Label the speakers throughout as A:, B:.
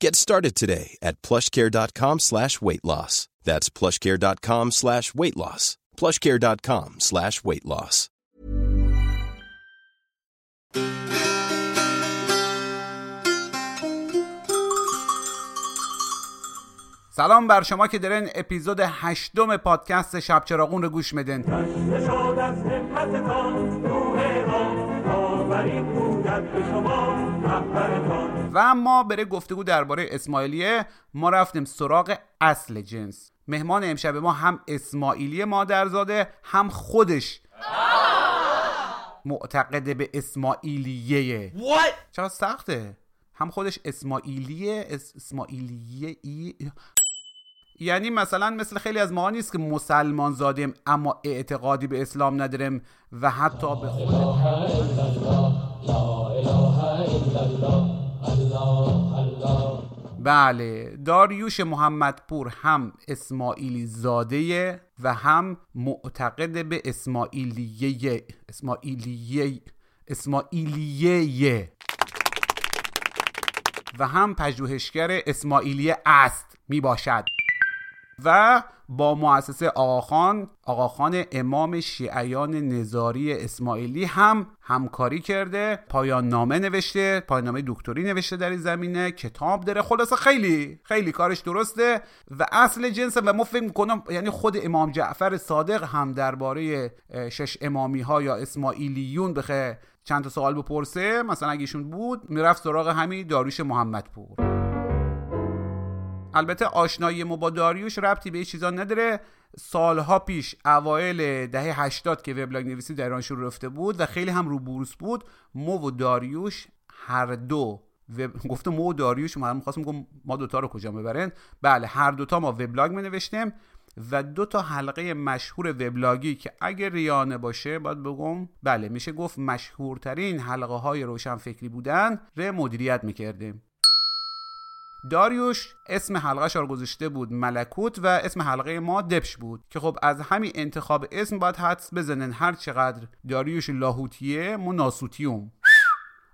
A: Get started today at plushcare.com slash weight loss. That's plushcare.com slash weight loss. plushcare.com slash weight loss.
B: سلام بر شما که دارین اپیزود هشتم پادکست شب چراغون رو گوش میدین و اما بره گفتگو درباره اسماعیلیه ما رفتیم سراغ اصل جنس. مهمان امشب ما هم اسماعیلی مادرزاده هم خودش. معتقد به اسماعیلیه. چرا سخته؟ هم خودش اسماعیلیه اس... اسماعیلیه ای یعنی مثلا مثل خیلی از ما نیست که مسلمان زادیم اما اعتقادی به اسلام نداریم و حتی به خود بله داریوش محمدپور هم اسماعیلی زاده و هم معتقد به اسماعیلیه اسماعیلیه اسماعیلیه و هم پژوهشگر اسماعیلیه است می باشد و با مؤسسه آقاخان آقاخان امام شیعیان نظاری اسماعیلی هم همکاری کرده. پایان نامه نوشته پایان نامه دکتری نوشته در این زمینه. کتاب داره. خلاصه خیلی خیلی کارش درسته. و اصل جنس و ما فکر می‌کنم یعنی خود امام جعفر صادق هم درباره شش امامی ها یا اسماعیلیون بخه چند تا سوال بپرسه مثلا اگه ایشون بود می‌رفت سراغ همین داریوش محمدپور. البته آشنایی ما با داریوش ربطی به چیزا نداره. سالها پیش اوایل دهه 80 که وبلاگ نویسی در ایران شروع رفته بود و خیلی هم رو بورس بود مو و داریوش هر دو و... گفته مو و داریوش ما می‌خواستم بگم ما دوتا رو کجا می‌برن؟ بله هر دوتا ما وبلاگ می نوشتیم و دو تا حلقه مشهور وبلاگی که اگه ریانه باشه باید بگم بله میشه گفت مشهورترین حلقه های روشن فکری بودن ره مدیریت می‌کردیم. داریوش اسم حلقه رو گذاشته بود ملکوت و اسم حلقه ما دبش بود که خب از همین انتخاب اسم باید حدس بزنن هر چقدر داریوش لاهوتیه ما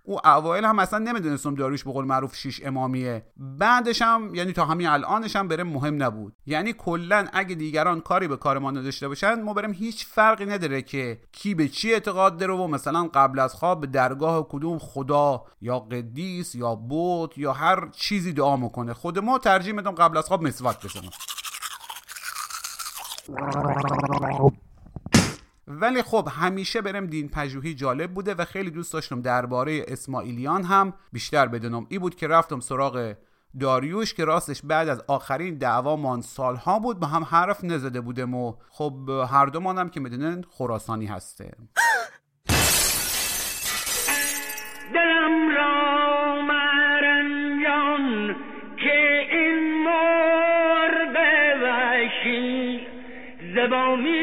B: او اوایل هم اصلا نمی‌دونستم داریوش به قول معروف شیش امامیه. بعدش هم یعنی تا همین الانش هم بره مهم نبود. یعنی کلا اگه دیگران کاری به کار ما نداشته باشن ما بریم هیچ فرقی نداره که کی به چی اعتقاد داره و مثلا قبل از خواب به درگاه کدوم خدا یا قدیس یا بوت یا هر چیزی دعا می‌کنه. خود ما ترجیح میدم قبل از خواب مسواک بزنم. ولی خب همیشه برم دین پژوهی جالب بوده و خیلی دوست داشتم درباره اسماعیلیان هم بیشتر بدونم. ای بود که رفتم سراغ داریوش که راستش بعد از آخرین دعوامان سالها بود با هم حرف نزده بودم و خب هر دو هم که می‌دونن خراسانی هسته
C: دلم را مرنجان که این مرد وحشی زبانی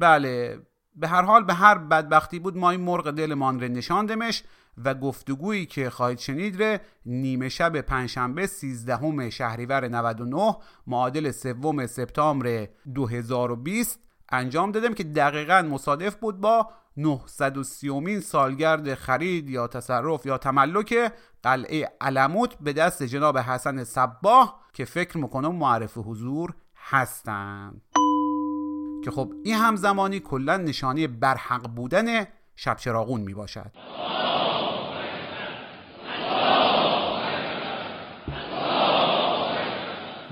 B: بله به هر حال به هر بدبختی بود ما این مرغ دلمان رو نشاندمش و گفتگویی که خواهید شنید ره نیمه شب پنجشنبه 13 شهریور 99 معادل سوم سپتامبر 2020 انجام دادم که دقیقا مصادف بود با 930 سالگرد خرید یا تصرف یا تملک قلعه علموت به دست جناب حسن صباه که فکر می‌کنم معرف حضور هستند. که خب این همزمانی کلا نشانی برحق بودن شب چراغون می باشد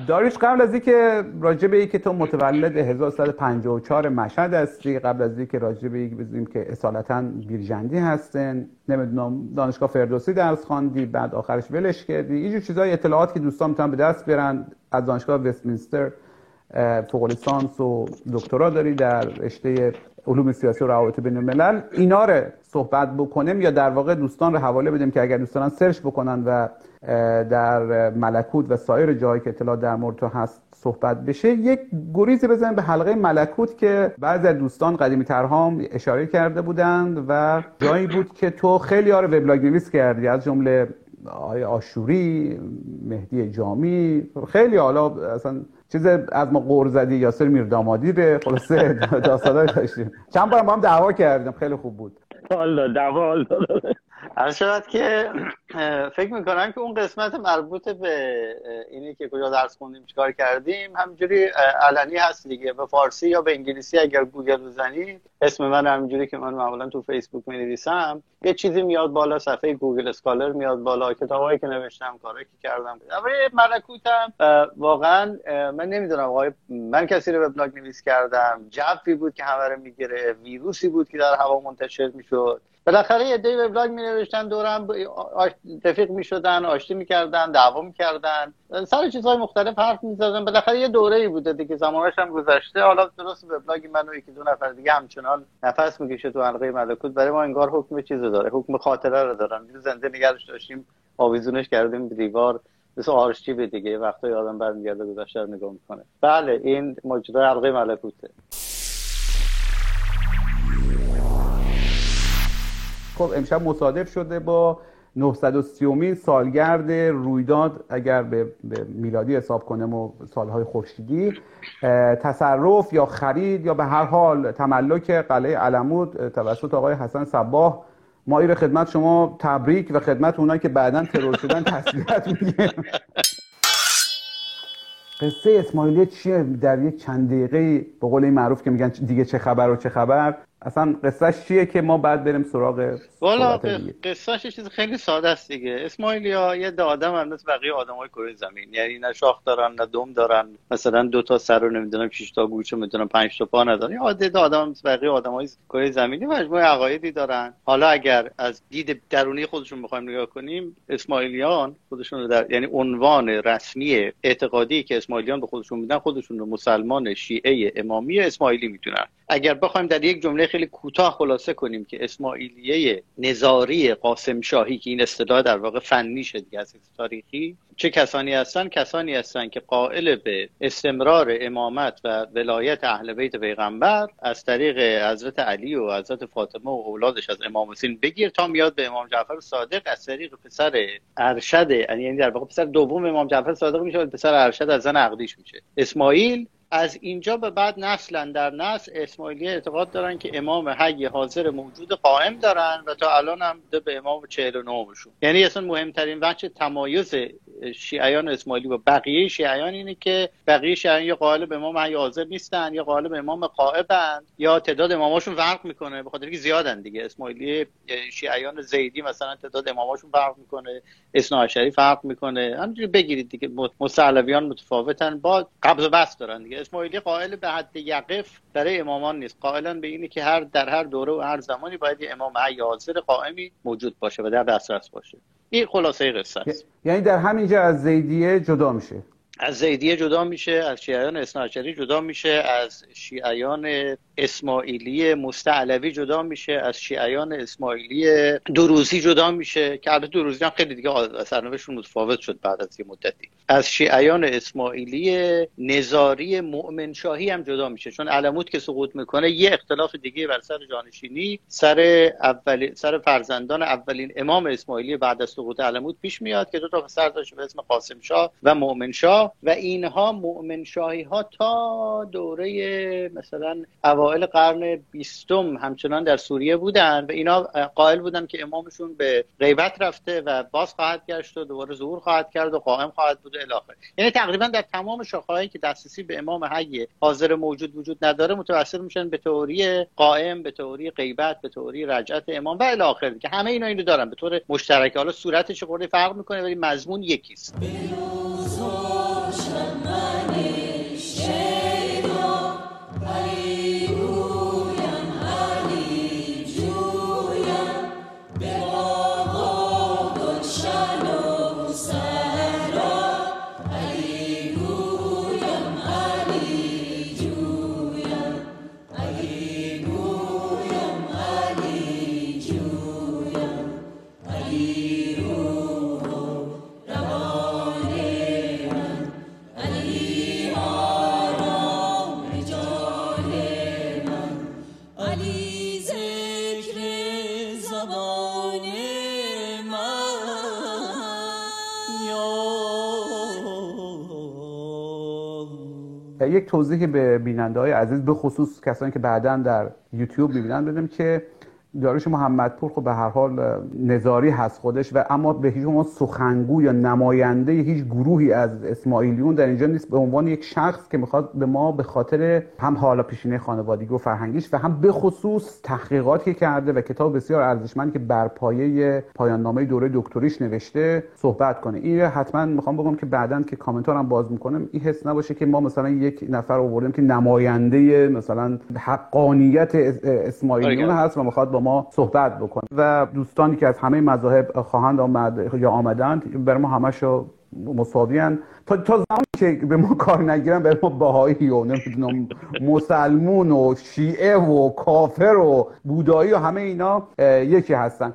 B: داریش قبل از اینکه راجع به که تو متولد 1154 مشهد هستی قبل از اینکه راجع به بزنیم که اصالتا بیرجندی هستن نمی‌دونم دانشگاه فردوسی درس خواندی بعد آخرش ولش کردی اینجور چیزای اطلاعات که دوستان می‌تونن به دست بیارن از دانشگاه وستمینستر. فوق لیسانس و دکترا داری در رشته علوم سیاسی و روابط بین الملل. اینا رو صحبت بکنیم یا در واقع دوستان رو حواله بدیم که اگر دوستان سرچ بکنن و در ملکوت و سایر جایی که اطلاع در مورد تو هست صحبت بشه یک گریزی بزنیم به حلقه ملکوت که بعضی از دوستان قدیمی ترهام اشاره کرده بودند و جایی بود که تو خیلی ها وبلاگ نویس کردی از جمله آقای آشوری مهدی جامی خیلی حالا اصلا چیز از ما قور زدی یاسر میردامادی به خلاصه داستانای داشتیم. چند بار با هم دعوا کردیم. خیلی خوب بود.
D: والا دعوا. عرض شود که فکر می‌کنم که اون قسمت مربوط به اینی که کجا درس خوندیم چیکار کردیم همینجوری علنی هست دیگه. به فارسی یا به انگلیسی اگر گوگل بزنید اسم من همینجوری که من معمولا تو فیسبوک می نویسم یه چیزی میاد بالا صفحه گوگل اسکالر میاد بالا کتابایی که نوشتم کاری که کردم. اما ملکوتم. واقعا من نمی‌دونم آقای من کسی رو وبلاگ نویس کردم جفی بود که همه رو می‌گیره ویروسی بود که در هوا منتشر می‌شد. بالاخره یه دی وبلاگ می نوشتن دورم تفیق می شدن آشتی می کردن دعوا می کردن سر چیزهای مختلف حرف می زدن بالاخره یه دوره ای بوده دیگه زمانش هم گذشته. حالا درست وبلاگ من و یکی دو نفر دیگه همچنان نفس می‌کشه تو حلقه ملکوت. برای ما انگار حکم چیزو داره. حکم خاطره رو دارن. زنده نگرش داشتیم آویزونش کردیم به دیوار. مثل آرشیو دیگه وقتی آدم برمیگرده گذشته رو نگاه می‌کنه. بله این ماجرا حلقه ملکوته.
B: خب امشب مصادف شده با 930 سالگرد رویداد اگر به, میلادی حساب کنم و سالهای خورشیدی. تصرف یا خرید یا به هر حال تملک قلعه علمود توسط آقای حسن صباه ما ای خدمت شما تبریک و خدمت اونایی که بعدا ترور شدن تسلیت میگیم. قصه اسماعیلی چیه؟ در یک چند دقیقه به قول این معروف که میگن دیگه چه خبر و چه خبر. اصلا قصهش چیه که ما بعد بریم سراغ
D: والا قصهش چیز خیلی ساده است دیگه. اسماعیلی ها یه آدم هم مثل بقیه آدم های کره زمین. یعنی نه شاخ دارن نه دم دارن. مثلا دو تا سر رو نمی‌دونم شش تا گوشه می‌دونم پنج تا پا ندارن. یه عادت آدم مثل بقیه آدم های کره زمینی مجموعه عقایدی دارن. حالا اگر از دید درونی خودشون بخوایم نگاه کنیم اسماعیلیان خودشون رو در یعنی عنوان رسمی اعتقادی که اسماعیلیان به خودشون میدن خودشون رو مسلمان شیعه امامی اسماعیلی می‌تونن. اگر بخوایم در یک جمله خیلی کوتاه خلاصه کنیم که اسماعیلیه نظاری قاسم شاهی که این اصطلاح در واقع فنی شد دیگه از تاریخی. چه کسانی هستن؟ کسانی هستند که قائل به استمرار امامت و ولایت اهل بیت پیغمبر از طریق حضرت علی و حضرت فاطمه و اولادش از امام حسین بگیر تا میاد به امام جعفر صادق. از طریق پسر ارشد یعنی در واقع پسر دوم امام جعفر صادق میشه پسر ارشد از زن عقدیش میشه. اسماعیل از اینجا به بعد نسلا در نسل اسماعیلی اعتقاد دارن که امام حی حاضر موجود قائم دارن و تا الان هم به امام 49 شون یعنی اصلا مهمترین وجه تمایز شیعیان اسماعیلی و بقیه شیعیان اینه که بقیه شیعیان یا به امام حی حاضر نیستن یا قائل به امام قائبن یا تعداد اماماشون فرق می‌کنه به خاطر که زیادن دیگه. اسماعیلی شیعیان زیدی مثلا تعداد اماماشون فرق می‌کنه اثنا فرق می‌کنه. همینجوری بگیرید دیگه مصلویان متفاوتن با قبض و بست دارن دیگه. اسماعیلی قائل به حد یقف برای امامان نیست. قائلا به اینه که هر در هر دوره و هر زمانی باید امام حی حاضر قائمی موجود باشه و در دسترس باشه. این خلاصه قصه است.
B: یعنی در همینجا از زیدیه جدا میشه.
D: از زیدیه جدا میشه از شیعیان اثناعشری جدا میشه از شیعیان اسماعیلی مستعلوی جدا میشه از شیعیان اسماعیلی دروزی جدا میشه که البته دروزی هم خیلی دیگه سرنوشتشون متفاوت شد بعد از یه مدتی. از شیعیان اسماعیلی نظاری مؤمن شاهی هم جدا میشه چون علموت که سقوط می‌کنه یه اختلاف دیگه بر سر جانشینی سر اول سر فرزندان اولین امام اسماعیلی بعد از سقوط علموت پیش میاد که دو تا پسر داشت به اسم قاسم شاه و مؤمن شاه. و اینها مؤمن شاهی ها تا دوره مثلا اوایل قرن بیستم همچنان در سوریه بودن و اینا قائل بودن که امامشون به غیبت رفته و باز خواهد گشت و دوباره ظهور خواهد کرد و قائم خواهد بود الاخر یعنی تقریبا در تمام شاخه‌هایی که دسترسی به امام حی حاضر موجود وجود نداره متوسل میشن به تئوری قائم به تئوری غیبت به تئوری رجعت امام و الاخر که همه اینا اینو دارن. به طور مشترک. حالا صورتش خورده فرق می‌کنه ولی مضمون یکیست. ocean.
B: یک توضیح به بیننده های عزیز به خصوص کسانی که بعدا در یوتیوب می‌بینن بدم که داریوش محمدپور خب به هر حال نظاری هست خودش و اما به هیچ عنوان سخنگو یا نماینده هیچ گروهی از اسماعیلیون در اینجا نیست. به عنوان یک شخص که می‌خواد به ما به خاطر هم حالا پیشینه خانوادگی و فرهنگیش و هم به خصوص تحقیقاتی که کرده و کتاب بسیار ارزشمندی که بر پایه پایان نامه دوره دکتریش نوشته صحبت کنه. این حتما می‌خوام بگم که بعدا که کامنتار هم باز می‌کنم این حس نباشه که ما مثلا یک نفر آوردیم که نماینده مثلا حقانیت اسماعیلیون هست و می‌خواد با ما صحبت بکنه و دوستانی که از همه مذاهب خواهند آمد یا آمدند بر ما همشو مساویان تا تا زمانی که به ما کار نگیرن به ما باهایی و نمی‌دونم مسلمون و شیعه و کافر و بودایی و همه اینا یکی هستن.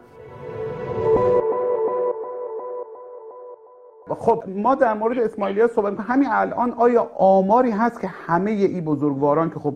B: خب ما در مورد اسماعیلیا صحبت می‌کنیم. همین الان آیا آماری هست که همه این بزرگواران که خب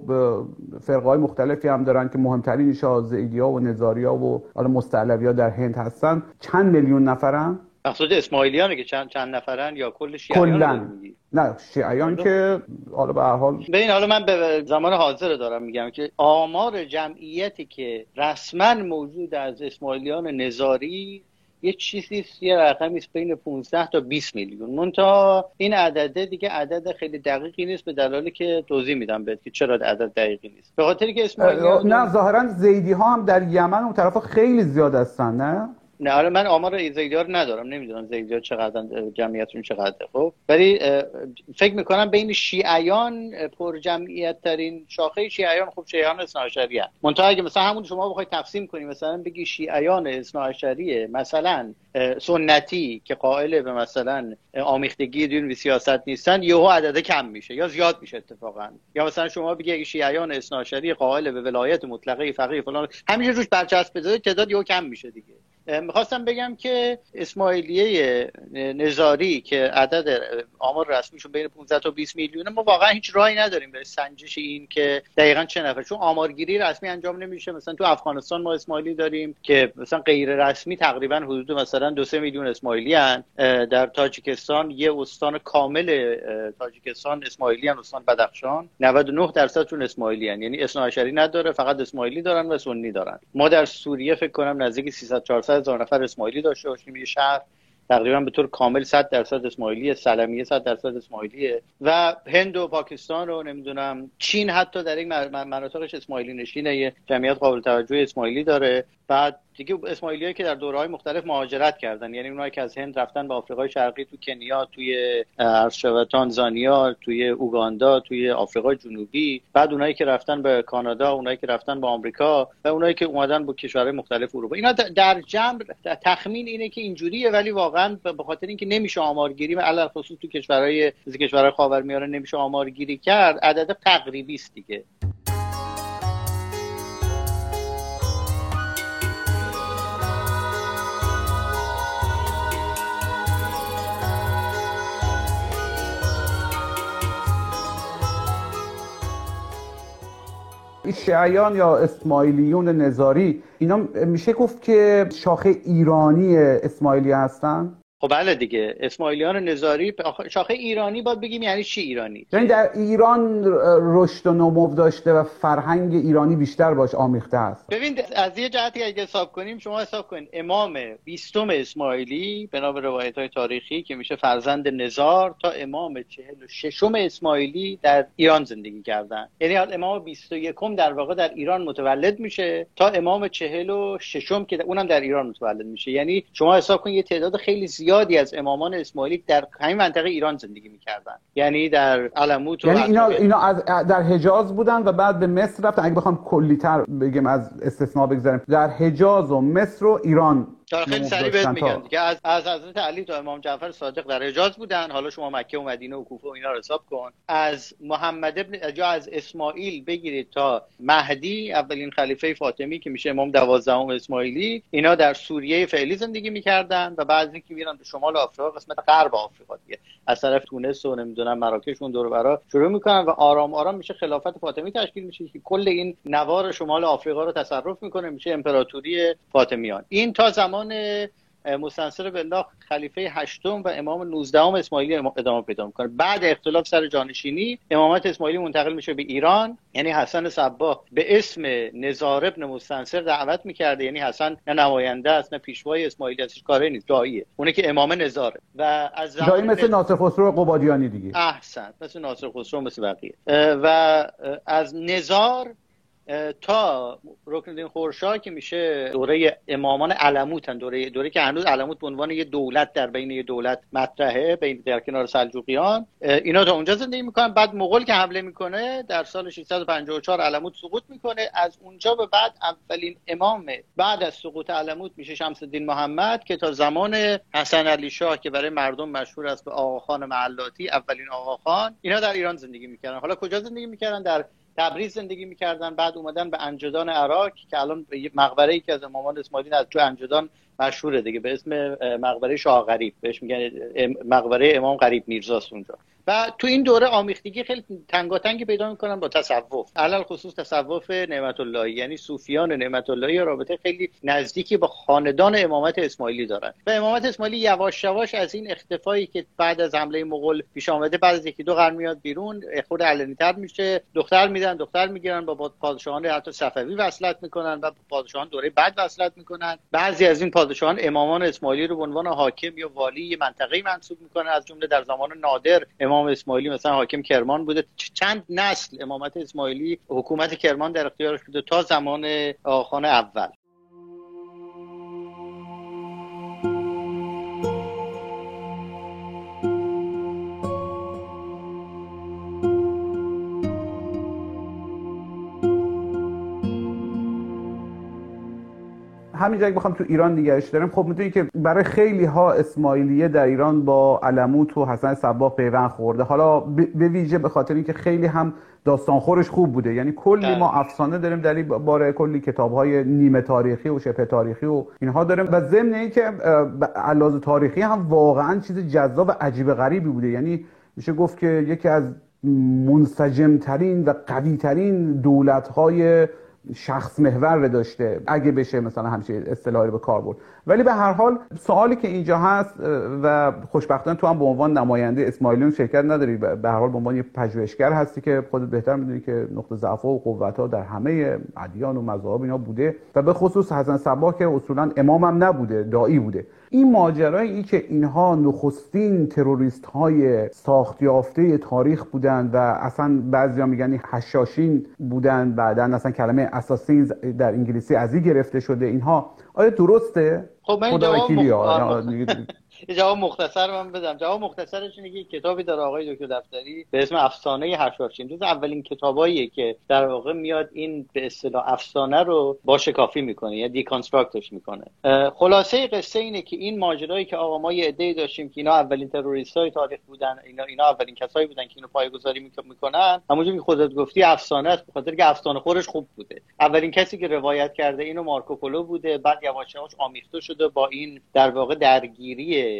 B: فرقای مختلفی هم دارن که مهمترین زیدیا و نظاریا و حالا مستعلویا در هند هستن چند میلیون نفرن؟
D: مقصود اسماعیلیانه که چند چند نفرن یا کل شیعیان
B: کلن نه شیعیان که حالا به هر حال
D: ببین حالا من به زمان حاضر دارم میگم که آمار جمعیتی که رسما موجود از اسماعیلیان نظاری یه چیزی یه رقمی است بین 15 تا 20 میلیون. منتها این عدده دیگه عدد خیلی دقیقی نیست به دلالی که توضیح میدم بهت که چرا عدد دقیقی نیست. به خاطر که اسماعیلی
B: نه ظاهرا زیدی ها هم در یمن اون طرف خیلی زیاد هستن نه؟
D: نه آره من آمار زیدی ها رو ندارم نمی‌دونم زیدی ها چقدر جمعیتشون چقدره خب؟ ولی فکر می‌کنم بین شیعیان پر جمعیت ترین شاخه شیعیان خب شیعیان اثناعشری هست منتها اگه مثلا همون شما بخواید تقسیم کنیم مثلا بگی شیعیان اثناعشریه مثلا سنتی که قائل به مثلا آمیختگی دین و سیاست نیستن یهو عدد کم میشه یا زیاد میشه اتفاقا. یا مثلا شما بگی اگه شیعیان اثناعشری قائل به ولایت مطلقه فقیه فلان همیشه روش برچسب بذاره تعداد یهو کم میشه دیگه. می‌خواستم بگم که اسماعیلیه نظاری که عدد آمار رسمیشون بین 15 تا 20 میلیونه ما واقعا هیچ راهی نداریم به سنجش این که دقیقا چه نفر چون آمارگیری رسمی انجام نمیشه مثلا تو افغانستان ما اسماعیلی داریم که مثلا غیر رسمی تقریبا حدود مثلا دو سه میلیون اسماعیلی هن. در تاجیکستان یه استان کامل تاجیکستان اسماعیلی هن استان بدخشان 99 درصدشون اسماعیلی هن. یعنی اثنا نداره فقط اسماعیلی دارن و سنی دارن ما در سوریه فکر کنم نزدیک 300 400 هزار نفر اسماعیلی داشته باشیم یه شهر. تقریبا به طور کامل 100 درصد اسماعیلی سلمیه 100 درصد اسماعیلیه. و هند و پاکستان رو نمی‌دونم چین حتی در این مناطقش اسماعیلی نشینه یه جمعیت قابل توجه اسماعیلی داره. بعد دیگه اسماعیلیایی که در دورهای مختلف مهاجرت کردن. یعنی اونایی که از هند رفتن به آفریقای شرقی تو کنیا توی تانزانیا توی اوگاندا توی آفریقای جنوبی. بعد اونایی که رفتن به کانادا اونایی که رفتن به آمریکا و اونایی که اومدن به کشورهای مختلف اروپا. اینا در جمع تخمین اینه که اینجوریه ولی واقعا به خاطر اینکه نمیشه آمارگیری علل خصوص تو کشورهای کشورهای خاورمیانه نمیشه آمارگیری کرد عدد تقریبی است دیگه.
B: شیعیان یا اسماعیلیون نظاری اینا میشه گفت که شاخه ایرانی اسماعیلی هستن؟
D: خب بله دیگه. اسماعیلیان نظاری شاخه ایرانی باید بگیم یعنی چی ایرانی؟
B: یعنی در ایران رشد و نمو داشته و فرهنگ ایرانی بیشتر باش آمیخته است.
D: ببین از یه جهتی اگه حساب کنیم شما حساب کنید امام بیستم اسماعیلی به روایت های تاریخی که میشه فرزند نزار تا امام چهل و ششم اسماعیلی در ایران زندگی کردن. یعنی امام بیست و یکم در واقع در ایران متولد میشه تا امام چهل و ششم که اونم در ایران متولد میشه. یعنی شما حساب کنید یه تعداد خیلی زیاد زیادی از امامان اسماعیلی در همین منطقه ایران زندگی می‌کردن. یعنی در علموت
B: یعنی اینا, اینا از در حجاز بودن و بعد به مصر رفتن. اگه بخوام کلیتر بگم از استثناء بگذاریم. در حجاز و مصر و ایران
D: خیلی سریع بهت میگم دیگه. از از حضرت علی تا امام جعفر صادق در حجاز بودن. حالا شما مکه و مدینه و کوفه و اینا رو حساب کن. از محمد ابن جا از اسماعیل بگیرید تا مهدی اولین خلیفه فاطمی که میشه امام دوازدهم اسماعیلی. اینا در سوریه فعلی زندگی می‌کردن و بعد اینکه میرن به شمال آفریقا قسمت غرب آفریقا دیگه. از طرف تونس و نمی‌دونم مراکش اون دور برا شروع می‌کنن و آرام آرام میشه خلافت فاطمی تشکیل میشه که کل این نوار شمال آفریقا رو تصرف می‌کنه. میشه امپراتوری فاطمیان. این تا زمان زمان مستنصر بالله خلیفه هشتم و امام 19 اسماعیلی ادامه پیدا می‌کنه. بعد اختلاف سر جانشینی امامت اسماعیلی منتقل میشه به ایران. یعنی حسن صباه به اسم نزار ابن مستنصر دعوت می‌کرده. یعنی حسن نه نماینده است نه پیشوای اسماعیلی است کاری نیست جاییه اونه که امام نزاره و از
B: جایی مثل ناصر خسرو قبادیانی دیگه.
D: احسن مثل ناصر خسرو مثل بقیه. و از نزار تا رکن خورشا که میشه دوره امامان علموتن دوره دوره که هنوز علموت به عنوان یه دولت در بین یه دولت مطرحه بین در کنار سلجوقیان. اینا تا اونجا زندگی می‌کنن. بعد مغول که حمله می‌کنه در سال 654 علموت سقوط می‌کنه. از اونجا به بعد اولین امام بعد از سقوط علموت میشه شمس الدین محمد که تا زمان حسن علی شاه که برای مردم مشهور است به آقاخان معلاتی اولین آقاخان اینا در ایران زندگی می‌کردن. حالا کجا زندگی می‌کردن؟ در تبریز زندگی می‌کردن. بعد اومدن به انجدان عراق که الان مقبره ای که از امامان اسماعیلی از تو انجدان مشهوره دیگه به اسم مقبره شاه غریب بهش میگن مقبره امام غریب میرزاست اونجا. و تو این دوره آمیختگی خیلی تنگاتنگی پیدا می‌کنن با تصوف. علل خصوص تصوف نعمت الله یعنی صوفیان نعمت الله رابطه خیلی نزدیکی با خاندان امامت اسماعیلی دارن. و امامت اسماعیلی یواش یواش از این اختفایی که بعد از حمله مغول پیش آمده بعد از یکی دو قرن میاد بیرون خود علنی‌تر میشه. دختر میدن دختر می‌گیرن با پادشاهان حتی صفوی وصلت می‌کنن و پادشاهان دوره بعد وصلت می‌کنن. بعضی از این پادشاهان امامان اسماعیلی رو به عنوان حاکم یا والی منطقه منصوب می‌کنن از جمله در زمان نادر امام اسماعیلی مثلا حاکم کرمان بوده. چند نسل امامت اسماعیلی حکومت کرمان در اختیارش بوده تا زمان آخان اول.
B: همین جایی بخوام تو ایران نگهش داریم خب می‌دونی که برای خیلی ها اسماعیلیه در ایران با علموت و حسن صباه پیوند خورده. حالا به ویژه به خاطر اینکه خیلی هم داستانخورش خوب بوده. یعنی کلی ما بله. افسانه داریم در باره کلی کتاب های نیمه تاریخی و شبه تاریخی و اینها داریم. و ضمن اینکه علاوه تاریخی هم واقعا چیز جذاب و عجیب غریبی بوده. یعنی میشه گفت که یکی از منسجم ترین و قوی ترین دولت های شخص محور داشته اگه بشه مثلا همچین اصطلاحی به کار برد. ولی به هر حال سوالی که اینجا هست و خوشبختانه تو هم به عنوان نماینده اسماعیلیون شرکت نداری. به هر حال به عنوان یه پژوهشگر هستی که خودت بهتر می‌دونی که نقطه ضعف و قوت ها در همه ادیان و مذاهب اینا بوده. و به خصوص حسن صبا که اصولا امام هم نبوده دایی بوده. این ماجرای ای که اینها نخستین تروریست های ساخت یافته تاریخ بودند و اصلا بعضیا میگن حشاشین بودند بعدا اصلا کلمه اساسینز در انگلیسی از این گرفته شده. اینها آیا درسته؟
D: خب من
B: خدا
D: یه جواب مختصر من بدم. جواب مختصرش اینه که کتابی داره آقای دکتر دفتری به اسم افسانه هشاشین جز اولین کتاباییه که در واقع میاد این به اصطلاح افسانه رو با شکافی می‌کنه یا دیکانستراکتش می‌کنه. خلاصه قصه اینه که این ماجرایی که آقا ما یه عده‌ای داشتیم که اینا اولین تروریست های تاریخ بودن اینا اینا اولین کسایی بودن که اینو پایه‌گذاری میک- می‌کنن. همونجوری که خودت گفتی افسانه است به خاطر که افسانه خورش خوب بوده. اولین کسی که روایت کرده اینو مارکوپولو بوده بعد یواش آمیخته شده با این در واقع درگیری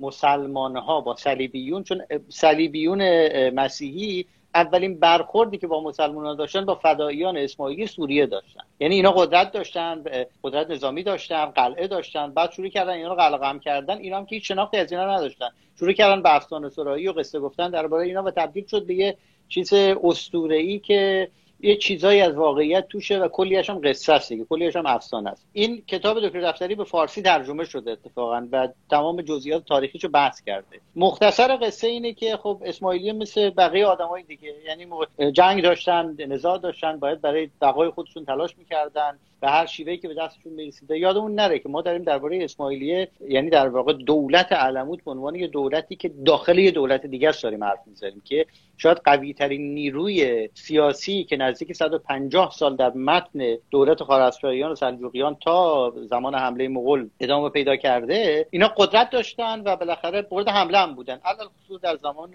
D: مسلمان ها با صلیبیون چون صلیبیون مسیحی اولین برخوردی که با مسلمان ها داشتن با فداییان اسماعیلی سوریه داشتن. یعنی اینا قدرت داشتن قدرت نظامی داشتن قلعه داشتن بعد شروع کردن اینا رو قلقم کردن. اینا هم که هیچ شناختی از اینا نداشتن. شروع کردن به افسانه سرایی و قصه گفتن درباره اینا و تبدیل شد به یه چیز اسطوره‌ای که یه چیزایی از واقعیت توشه و کلیش هم قصه است دیگه. کلیش هم افسانه است. این کتاب دکتر دفتری به فارسی ترجمه شده اتفاقا و تمام جزئیات تاریخیشو بحث کرده. مختصر قصه اینه که خب اسماعیلی مثل بقیه آدمای دیگه یعنی جنگ داشتن نزاع داشتن باید برای بقای خودشون تلاش می‌کردن. به هر شیوهی که به دستشون می‌رسیده یادمون نره که ما داریم درباره اسماعیلیه یعنی در واقع دولت علموت به عنوان یه دولتی که داخل یه دولت دیگه داریم حرف می‌زنیم که شاید قوی ترین نیروی سیاسی که نزدیک 150 سال در متن دولت خوارزمشاهیان و سلجوقیان تا زمان حمله مغول ادامه پیدا کرده اینا قدرت داشتن و بالاخره مورد حمله هم بودن. علل خصوص در زمان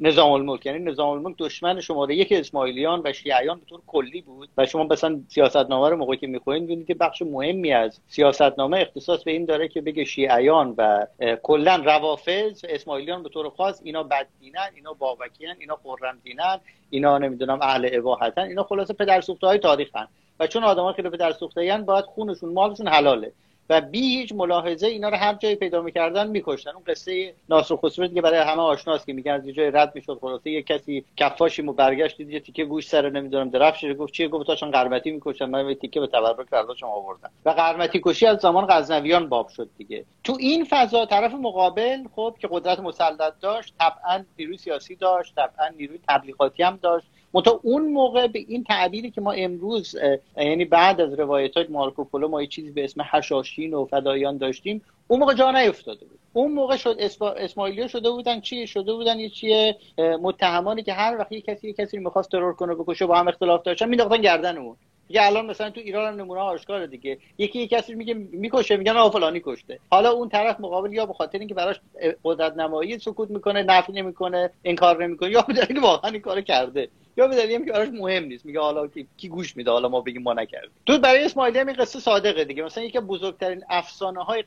D: نظام الملک یعنی نظام الملک دشمن شماره یک اسماعیلیان و شیعیان به طور کلی بود و شما مثلا سیاستنامه رو موقعی که می‌خونید می‌بینید که بخش مهمی از سیاستنامه اختصاص به این داره که بگه شیعیان و کلا روافض اسماعیلیان به طور خاص اینا بددینن اینا بابکیان اینا خرم دینن اینا نمی‌دونم اهل اباحتن اینا خلاصه پدر سوخته های تاریخن. و چون آدما خیلی پدر سوخته باید خونشون مالشون حلاله. و بی هیچ ملاحظه اینا رو هر جایی پیدا می‌کردن میکشتن. اون قصه ناصر خسرو دیگه برای همه آشناست که میگن از یه جای رد می‌شد خلاصه. یه کسی کفاشی مو برگشت دید یه تیکه گوش سر نمی‌دونم درفش گفت چیه؟ گفت تاشون قرمتی می‌کشن من یه تیکه به تبرک برداشتم آوردم. و قرمتی کشی از زمان غزنویان باب شد دیگه. تو این فضا طرف مقابل خب که قدرت مسلط داشت طبعا نیروی سیاسی داشت طبعا نیروی تبلیغاتی هم داشت. منتها اون موقع به این تعبیری که ما امروز یعنی بعد از روایت های مارکوپولو ما یه چیزی به اسم حشاشین و فدایان داشتیم اون موقع جا نیفتاده بود. اون موقع شد اسماعیلی شده بودن چی شده بودن یه چیه؟ متهمانی که هر وقت یه کسی یه کسی می‌خواست ترور کنه بکشه با هم اختلاف داشتن مینداختن گردن اون دیگه الان مثلا تو ایران هم نمونه آشکاره دیگه. یکی یه کسی میگه می‌کشه میگن آ فلانی کشته. حالا اون طرف مقابل یا به خاطر اینکه براش قدرت نمایی سکوت می‌کنه نفی نمی‌کنه انکار نمی‌کنه یا به دلیل واقعا این کارو کرده. یا به دلیل که براش مهم نیست. میگه حالا کی, کی گوش میده؟ حالا ما بگیم ما نکردیم. تو برای اسماعیلی هم این قصه صادقه دیگه. مثلا یکی بزرگترین افسانه های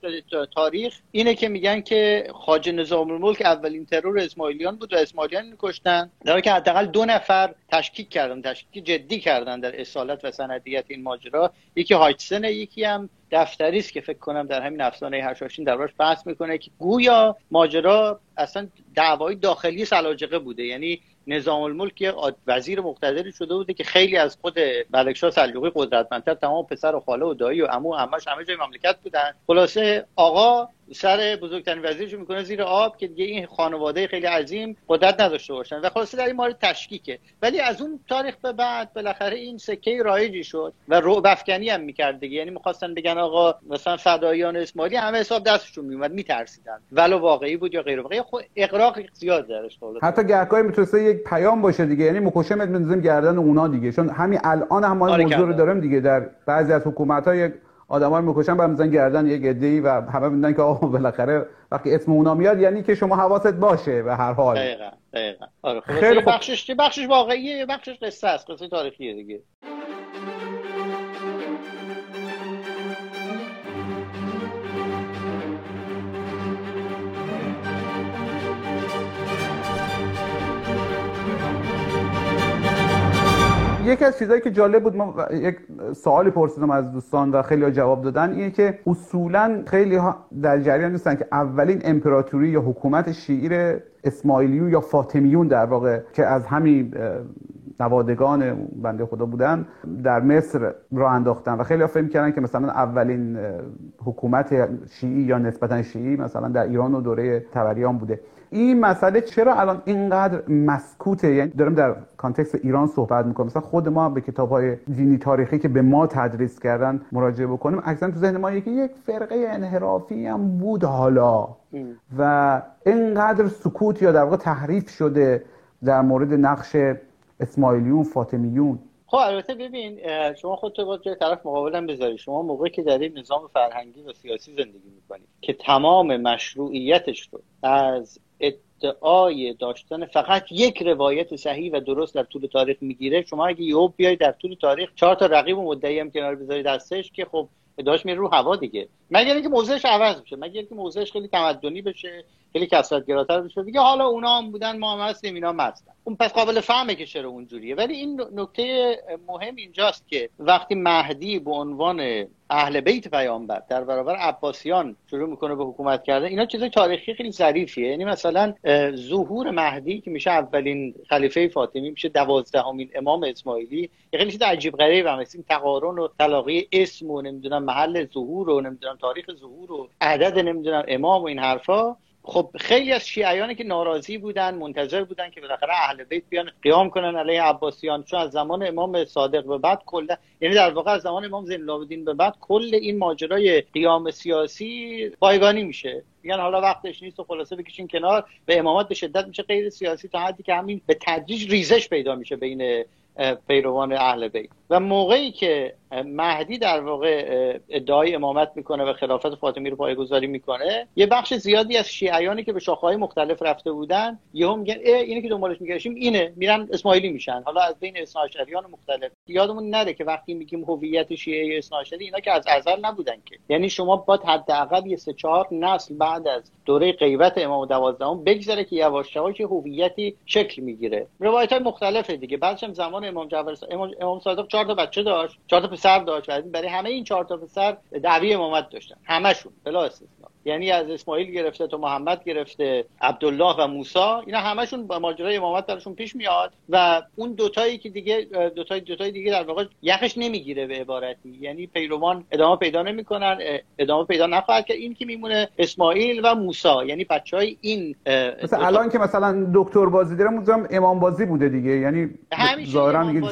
D: تاریخ اینه که میگن که خواجه نظام الملک اولین ترور اسماعیلیان بود و اسماعیلیان کشتن. در که حداقل دو نفر تشکیک کردن تشکیک جدی کردن در اصالت و سندیت این ماجرا. یکی هایتسن یکی هم دفتری است که فکر کنم در همین افسانه هشاشین دربارش بحث می‌کنه که گویا ماجرا اصلا دعوای داخلی سلاجقه بوده. یعنی نظام الملک وزیر مقتدری شده بوده که خیلی از خود ملکشاه سلجوقی قدرتمندتر تمام پسر و خاله و دایی و عمو و عمش همه جای مملکت بودن. خلاصه آقا سر بزرگترین وزیرش می‌کنه زیر آب که دیگه این خانواده خیلی عظیم قدرت نداشته باشن. و خلاصه در این مورد تشکیکه. ولی از اون تاریخ به بعد بالاخره این سکه رایجی شد و رعب افکنی هم می‌کرد دیگه. یعنی می‌خواستن بگن آقا مثلا فدایان اسماعیلی همه حساب دستشون میومد میترسیدن. ولو واقعی بود یا غیر واقعی. خود اقراق زیاد درش
B: حتی گهگاهی می‌تونسته یک پیام باشه دیگه. یعنی مکشمت بنزیم گردن اونا دیگه. چون همین الان هم ما موضوع رو داریم دیگه. در بعضی از حکومت‌ها یک آدما رو می‌کشن بعد می‌زنن گردن یک عده‌ای و همه می‌دونن که آقا بالاخره وقتی اسم اونا میاد یعنی که شما حواست باشه به هر حال.
D: دقیقاً دقیقاً. آره خیلی بخشش بخشش واقعیه بخشش قصه است قصه تاریخیه دیگه.
B: یکی از چیزایی که جالب بود ما یک سوالی پرسیدم از دوستان و خیلی ها جواب دادن اینه که اصولا خیلی ها در جریان نیستن که اولین امپراتوری یا حکومت شیعی اسماعیلیون یا فاطمیون در واقع که از همین نوادگان بنده خدا بودن در مصر راه انداختن. و خیلی فکر کردن که مثلا اولین حکومت شیعی یا نسبتا شیعی مثلا در ایران و دوره تبریان بوده. این مسئله چرا الان اینقدر مسکوته یعنی دارم در کانتکست ایران صحبت می‌کنم. مثلا خود ما به کتاب های دینی تاریخی که به ما تدریس کردن مراجعه بکنیم اکثرا تو ذهن ما یکی یک فرقه انحرافی هم بود حالا. و اینقدر سکوت یا در واقع تحریف شده در مورد نقش اسماعیلیون فاطمیون.
D: خب البته ببین شما خودتو با جای طرف مقابلم بذاری. شما موقعی که در این نظام فرهنگی و سیاسی زندگی می‌کنید که تمام مشروعیتش رو از ادعای داشتن فقط یک روایت صحیح و درست در طول تاریخ می‌گیره شما اگه یهو بیاید در طول تاریخ چهار تا رقیب و مدعی هم کنار بذارید دستش که خب ادعاش میره رو هوا دیگه. مگر اینکه موضعش عوض بشه مگر اینکه موضعش خیلی تمدنی بشه خیلی کسرت گراتر بشه دیگه حالا اونا هم بودن ما هم هستیم اینا هم هستن. اون پس قابل فهمه که چرا اونجوریه. ولی این نکته مهم اینجاست که وقتی مهدی به عنوان اهل بیت پیامبر در برابر عباسیان شروع می‌کنه به حکومت کردن اینا چیزای تاریخی خیلی ظریفیه. یعنی مثلا ظهور مهدی که میشه اولین خلیفه فاطمی میشه دوازدهمین امام اسماعیلی. یه خیلی چیز عجیب غریبه هم تقارن و تلاقی اسم و نمی‌دونم محل ظهور و نمی‌دونم تاریخ ظهور و عدد نمی‌دونم امام و این حرفا. خب خیلی از شیعیانی که ناراضی بودن منتظر بودن که بالاخره اهل بیت بیان قیام کنن علیه عباسیان. چون از زمان امام صادق به بعد کلا یعنی در واقع از زمان امام زین العابدین به بعد کل این ماجرای قیام سیاسی بایگانی میشه. میگن حالا وقتش نیست و خلاصه بکشین کنار به امامات به شدت میشه غیر سیاسی تا حدی که همین به تدریج ریزش پیدا میشه بین پیروان اهل بیت. و موقعی که مهدی در واقع ادعای امامت می‌کنه و خلافت فاطمی رو پایگذاری می‌کنه یه بخش زیادی از شیعیانی که به شاخه‌های مختلف رفته بودن یهو میگن اینی که دنبالش میگشیم اینه میرن اسماعیلی میشن. حالا از بین اثناعشریان مختلف. یادمون نره که وقتی میگیم هویت شیعه اثناعشری اینا که از ازل نبودن که. یعنی شما با حداقل یه سه چهار نسل بعد از دوره غیبت امام دوازدهم بگذره که یواش یواش هویتی شکل می‌گیره. روایت های مختلفه دیگه. بعدش هم زمان امام جعفر امام صادق چهار تا بچه داشت چهار تا پسر داشت. برای همه این چهار تا پسر دعوی امامت داشتن. همشون بلا استثنا یعنی از اسماعیل گرفته تا محمد گرفته عبدالله و موسی اینا همشون با ماجرای امامت درشون پیش میاد و اون دوتایی که دیگه دوتای دوتای دیگه در واقع یخش نمی‌گیره به عبارتی. یعنی پیروان ادامه پیدا نمی‌کنن ادامه پیدا نخواهد که این که میمونه اسماعیل و موسی یعنی بچهای این
B: مثلا الان که مثلا دکتر بازی دارم امام بازی بوده دیگه. یعنی ظاهرا دیگه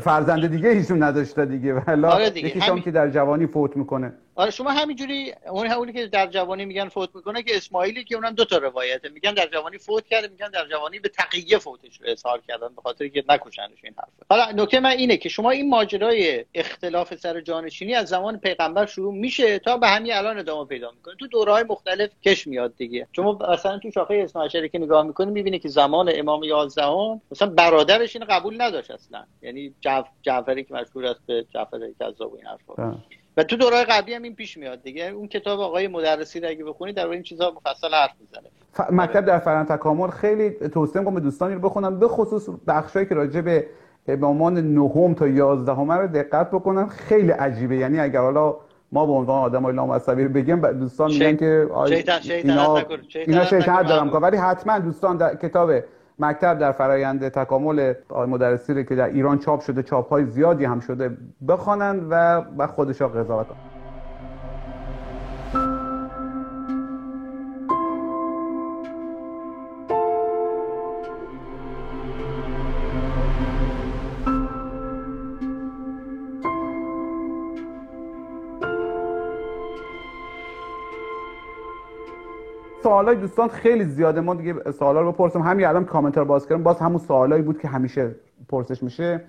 B: فرزند دیگه ایشون نداشته دیگه. والا آره یکیشون که در جوانی فوت می‌کنه.
D: آره شما همینجوری اون همونی که در جوانی میگن فوت می‌کنه که اسماعیلی که اونم دو تا روایته. میگن در جوانی فوت کرده میگن در جوانی به تقیه فوتش رو اظهار کردن به خاطر که نکشنش این حرفه حالا نکته من اینه که شما این ماجرای اختلاف سر جانشینی از زمان پیغمبر شروع میشه تا به همین الان ادامه پیدا می‌کنه. تو دورهای مختلف کش میاد دیگه. شما مثلا تو شاخه اثنا که نگاه می‌کنی می‌بینی که زمان امام 11 مثلا برادرش این قبول نداشت اصلا. یعنی جعف... جعفری که مشهور است به جعفر کذاب و این حرفا. و تو دورهای قبلی هم این پیش میاد دیگه. اون کتاب آقای مدرسی رو اگه بخونید در این چیزها مفصل حرف می‌زنه.
B: ف... مکتب در فرهنگ تکامل خیلی توصیه می‌کنم به دوستانی رو بخونم به خصوص بخشایی که راجع به امامان نهم تا یازدهم رو دقت بکنن. خیلی عجیبه. یعنی اگر حالا ما به عنوان آدم های لامصبی بگیم دوستان میگن که اینا اینا شیطنت دارم ولی حتما دوستان در کتاب مکتب در فرایند تکامل مدرسی که در ایران چاپ شده چاپ های زیادی هم شده بخوانند و و خودشا قضاوت کنند. سوالای دوستان خیلی زیاده. ما دیگه سوالا رو بپرسم همین الان کامنت رو باز کردم. باز همون سوالایی بود که همیشه پرسش میشه.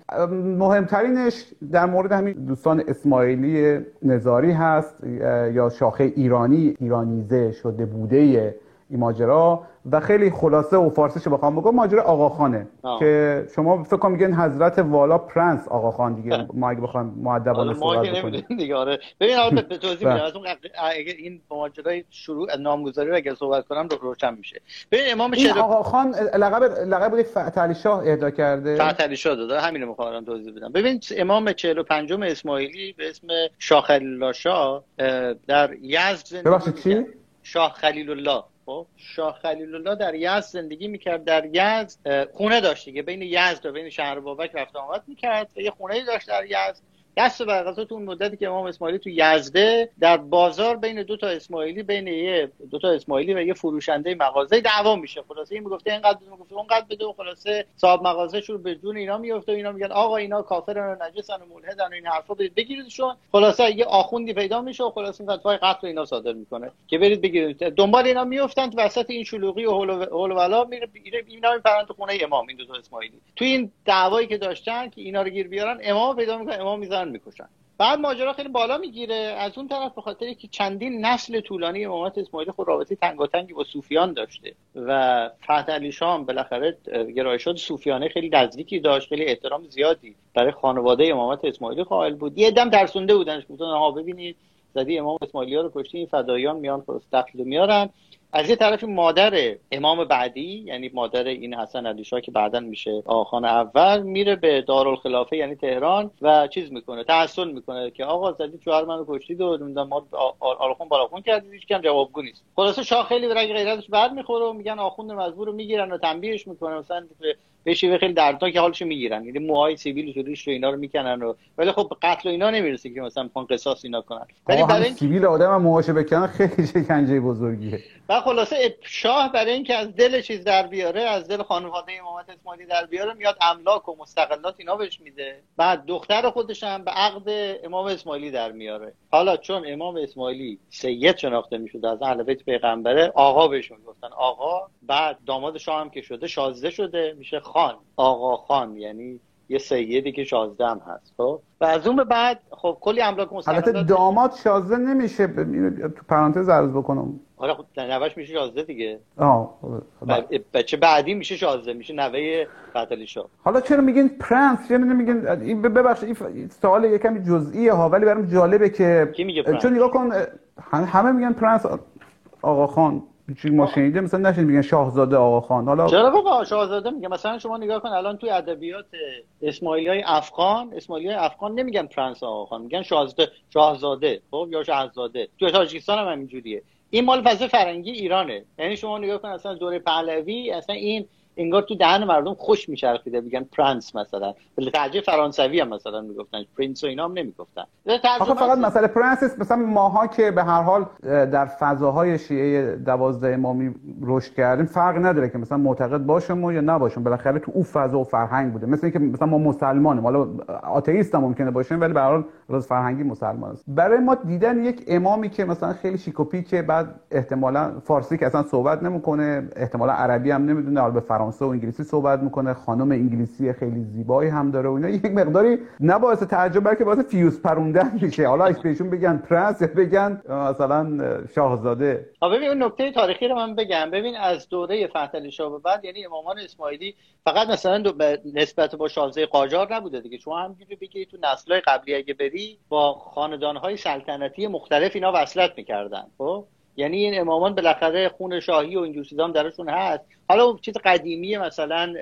B: مهمترینش در مورد همین دوستان اسماعیلی نظاری هست یا شاخه ایرانی ایرانیزه شده بوده این ماجرا و خیلی خلاصه و فارسیش بخوام بگم ماجرا آقاخانه که شما فکر کنم میگن حضرت والا پرنس آقاخان دیگه ما اگه بخوایم مؤدبانه صحبت
D: بکنیم. دیگه آره. ببین حالا به توضیح میدم. از اون اگه این ماجرای شروع نامگذاری رو اگه صحبت کنم رو روشن میشه. ببین امام
B: این آقاخان لقب لقب بود فتحعلی شاه اهدا کرده.
D: فتحعلی شاه داده. همین رو می‌خوام توضیح بدم. ببین امام 45 اسماعیلی به اسم شاه خلیل شاه در یزد
B: ببخشید چی؟
D: شاه خلیل الله. خب شاه خلیل الله در یزد زندگی می‌کرد در یزد خونه داشت دیگه. بین یزد و بین شهر بابک رفت آمد می‌کرد. یه خونه داشت در یزد. دست برقضا تو اون مدتی که امام اسماعیلی تو یزده در بازار بین دو تا اسماعیلی بین یه دو تا اسماعیلی و یه فروشنده مغازه دعوا میشه. خلاصه این می‌گفته اینقدر بده می‌گفته اونقدر بده و خلاصه صاحب مغازه شروع به جون اینا میفته و اینا میگن آقا اینا کافرن و نجسن و ملحدن و این حرفا. برید بگیریدشون. خلاصه یه آخوندی پیدا میشه و خلاصه فتوای قتل اینا صادر می‌کنه. که برید بگیرید. دنبال اینا میافتن تو وسط این شلوغی و هول و میره اینا میپرن تو خونه امام این دو تا اسماعیلی. تو این دعوایی که داشتن که اینا رو گیر بیارن امام پیدا می‌کنه امام می‌زنن می‌کشن. بعد ماجرا خیلی بالا می‌گیره. از اون طرف به خاطر که چندین نسل طولانی امامت اسماعیلی خود رابطه تنگاتنگی با صوفیان داشته و فتح علی شام بالاخره گرایشات صوفیانه خیلی نزدیکی داشت خیلی احترام زیادی برای خانواده امامت اسماعیلی قائل بود. یه دم ترسونده بودنش گفتن ها ببینید زدی امام اسماعیلی رو کشتی این فدایان میان دخل میارن. از یه طرف مادر امام بعدی یعنی مادر این حسن علی که بعدا میشه آخان اول میره به دارالخلافه یعنی تهران و چیز می‌کنه تحصل می‌کنه که آقا زدی شوهر منو کشتید و نمی‌دونم ما آلخون بالاخون کردید هیچ کم جوابگو نیست. خلاصه شاه خیلی رگ غیرتش بر می‌خوره و میگن آخوند مزبور رو می‌گیرن و تنبیهش می‌کنه مثلا به شیوه خیلی دردناک حالشو می‌گیرن. یعنی موهای سیبیل و ریش و اینا رو می‌کنن و ولی خب قتل و اینا نمی‌رسه که مثلا می‌خوان قصاص اینا کنن.
B: ولی برای سیبیل آدم موهاشو بکنن خیلی شکنجه بزرگیه.
D: و خلاصه شاه برای اینکه از دل چیز در بیاره از دل خانواده امامت اسماعیلی در بیاره میاد املاک و مستقلات اینا بهش میده. بعد دختر خودش هم به عقد امام اسماعیلی در میاره. حالا چون امام اسماعیلی سید شناخته می‌شد از اهل بیت پیغمبره آقا بهش می‌گفتن آقا بعد داماد شاه هم که شده شازده شده میشه خان آقا خان یعنی یه سیدی که شازده هم هست خب؟ و از اون به بعد خب کلی املاک
B: البته داماد شازده نمیشه تو پرانتز عرض بکنم.
D: آره خب نوش میشه شازده دیگه.
B: آه
D: بچه بعدی میشه شازده؟ میشه نوه فتحعلی شاه.
B: حالا چرا میگین پرنس چرا نمیگین این ببخشید این سوال یکمی جزئیه ها ولی برام جالبه که
D: کی میگه پرنس؟
B: چون نگاه کن همه میگن پرنس آقا خان. چیزی ما شنیده؟ مثلا نمیگن شاهزاده آقا خان. حالا
D: چرا بابا شاهزاده میگه؟ مثلا شما نگاه کن الان توی ادبیات اسماعیلی های افغان اسماعیلی های افغان نمیگن پرنس آقا خان میگن شاهزاده شاهزاده خب؟ یا شاهزاده. توی تاجیکستان هم همینجوریه. این مال فرنگی ایرانه. یعنی شما نگاه کن اصلا دوره پهلوی اصلا این انگار تو دهن مردم خوش میچرخیده میگن پرنس مثلا. لهجه فرانسوی هم مثلا می‌گفتن. پرنس و اینا هم نمی‌گفتن
B: آخه فقط مسئله پرنس مثلا ماها که به هر حال در فضاهای شیعه دوازده امامی رشد کردیم فرق نداره که مثلا معتقد باشم یا نباشم. بالاخره تو اون فضا و فرهنگ بوده. مثل اینکه مثلا ما مسلمانیم. حالا آتئیست هم ممکنه باشیم ولی به هر حال از نظر فرهنگی مسلمان است. برای ما دیدن یک امامی که مثلا خیلی شیک و پیک که بعد احتمالا فارسی که اصلا صحبت نمی‌کنه احتمالا عربی هم نمی‌دونه حالا به فرانسه و انگلیسی صحبت می‌کنه خانم انگلیسی خیلی زیبایی هم داره و اینا. یک مقداری نه باعث تعجب بلکه باعث فیوز پروندن میشه. حالا بهشون بگن پرنس یا بگن مثلا شاهزاده.
D: ببین اون نکته تاریخی رو من بگم. ببین از دوره فتح شاه به بعد یعنی امامان اسماعیلی فقط مثلا نسبت با شاهزاده قاجار نبوده دیگه. شما همینجوری بگید تو نسل‌های قبلی اگه بری با خاندان‌های سلطنتی مختلف اینا وصلت می‌کردن. خب؟ یعنی این امامان بالاخره خون شاهی و این چیزا درشون هست. حالا چیز قدیمی مثلا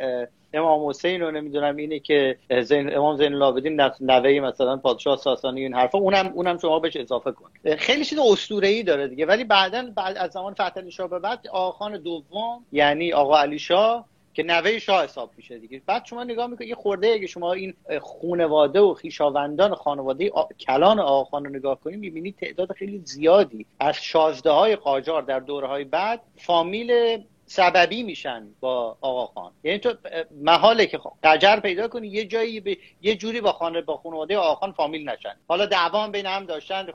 D: امام حسین رو نمی‌دونم اینه که زین امام زین العابدین نوه مثلا پادشاه ساسانی این حرفا اونم اونم شما بهش اضافه کن. خیلی چیز اسطوره ای داره دیگه. ولی بعدا بعد از زمان فتح علی شاه به بعد آقا دوم یعنی آقا علی شاه که نوه شاه حساب میشه دیگه. بعد شما نگاه می‌کنید یه خورده اگه شما این خانواده و خیشاوندان خانواده آ... کلان آقاخان رو نگاه کنید می‌بینید تعداد خیلی زیادی. از شازده های قاجار در دوره های بعد فامیل سببی میشن با آقا خان. یعنی تو محاله که قجر پیدا کنی یه جایی به یه جوری با خانه با خانواده آقا خان فامیل نشن. حالا دعوا بین هم داشتن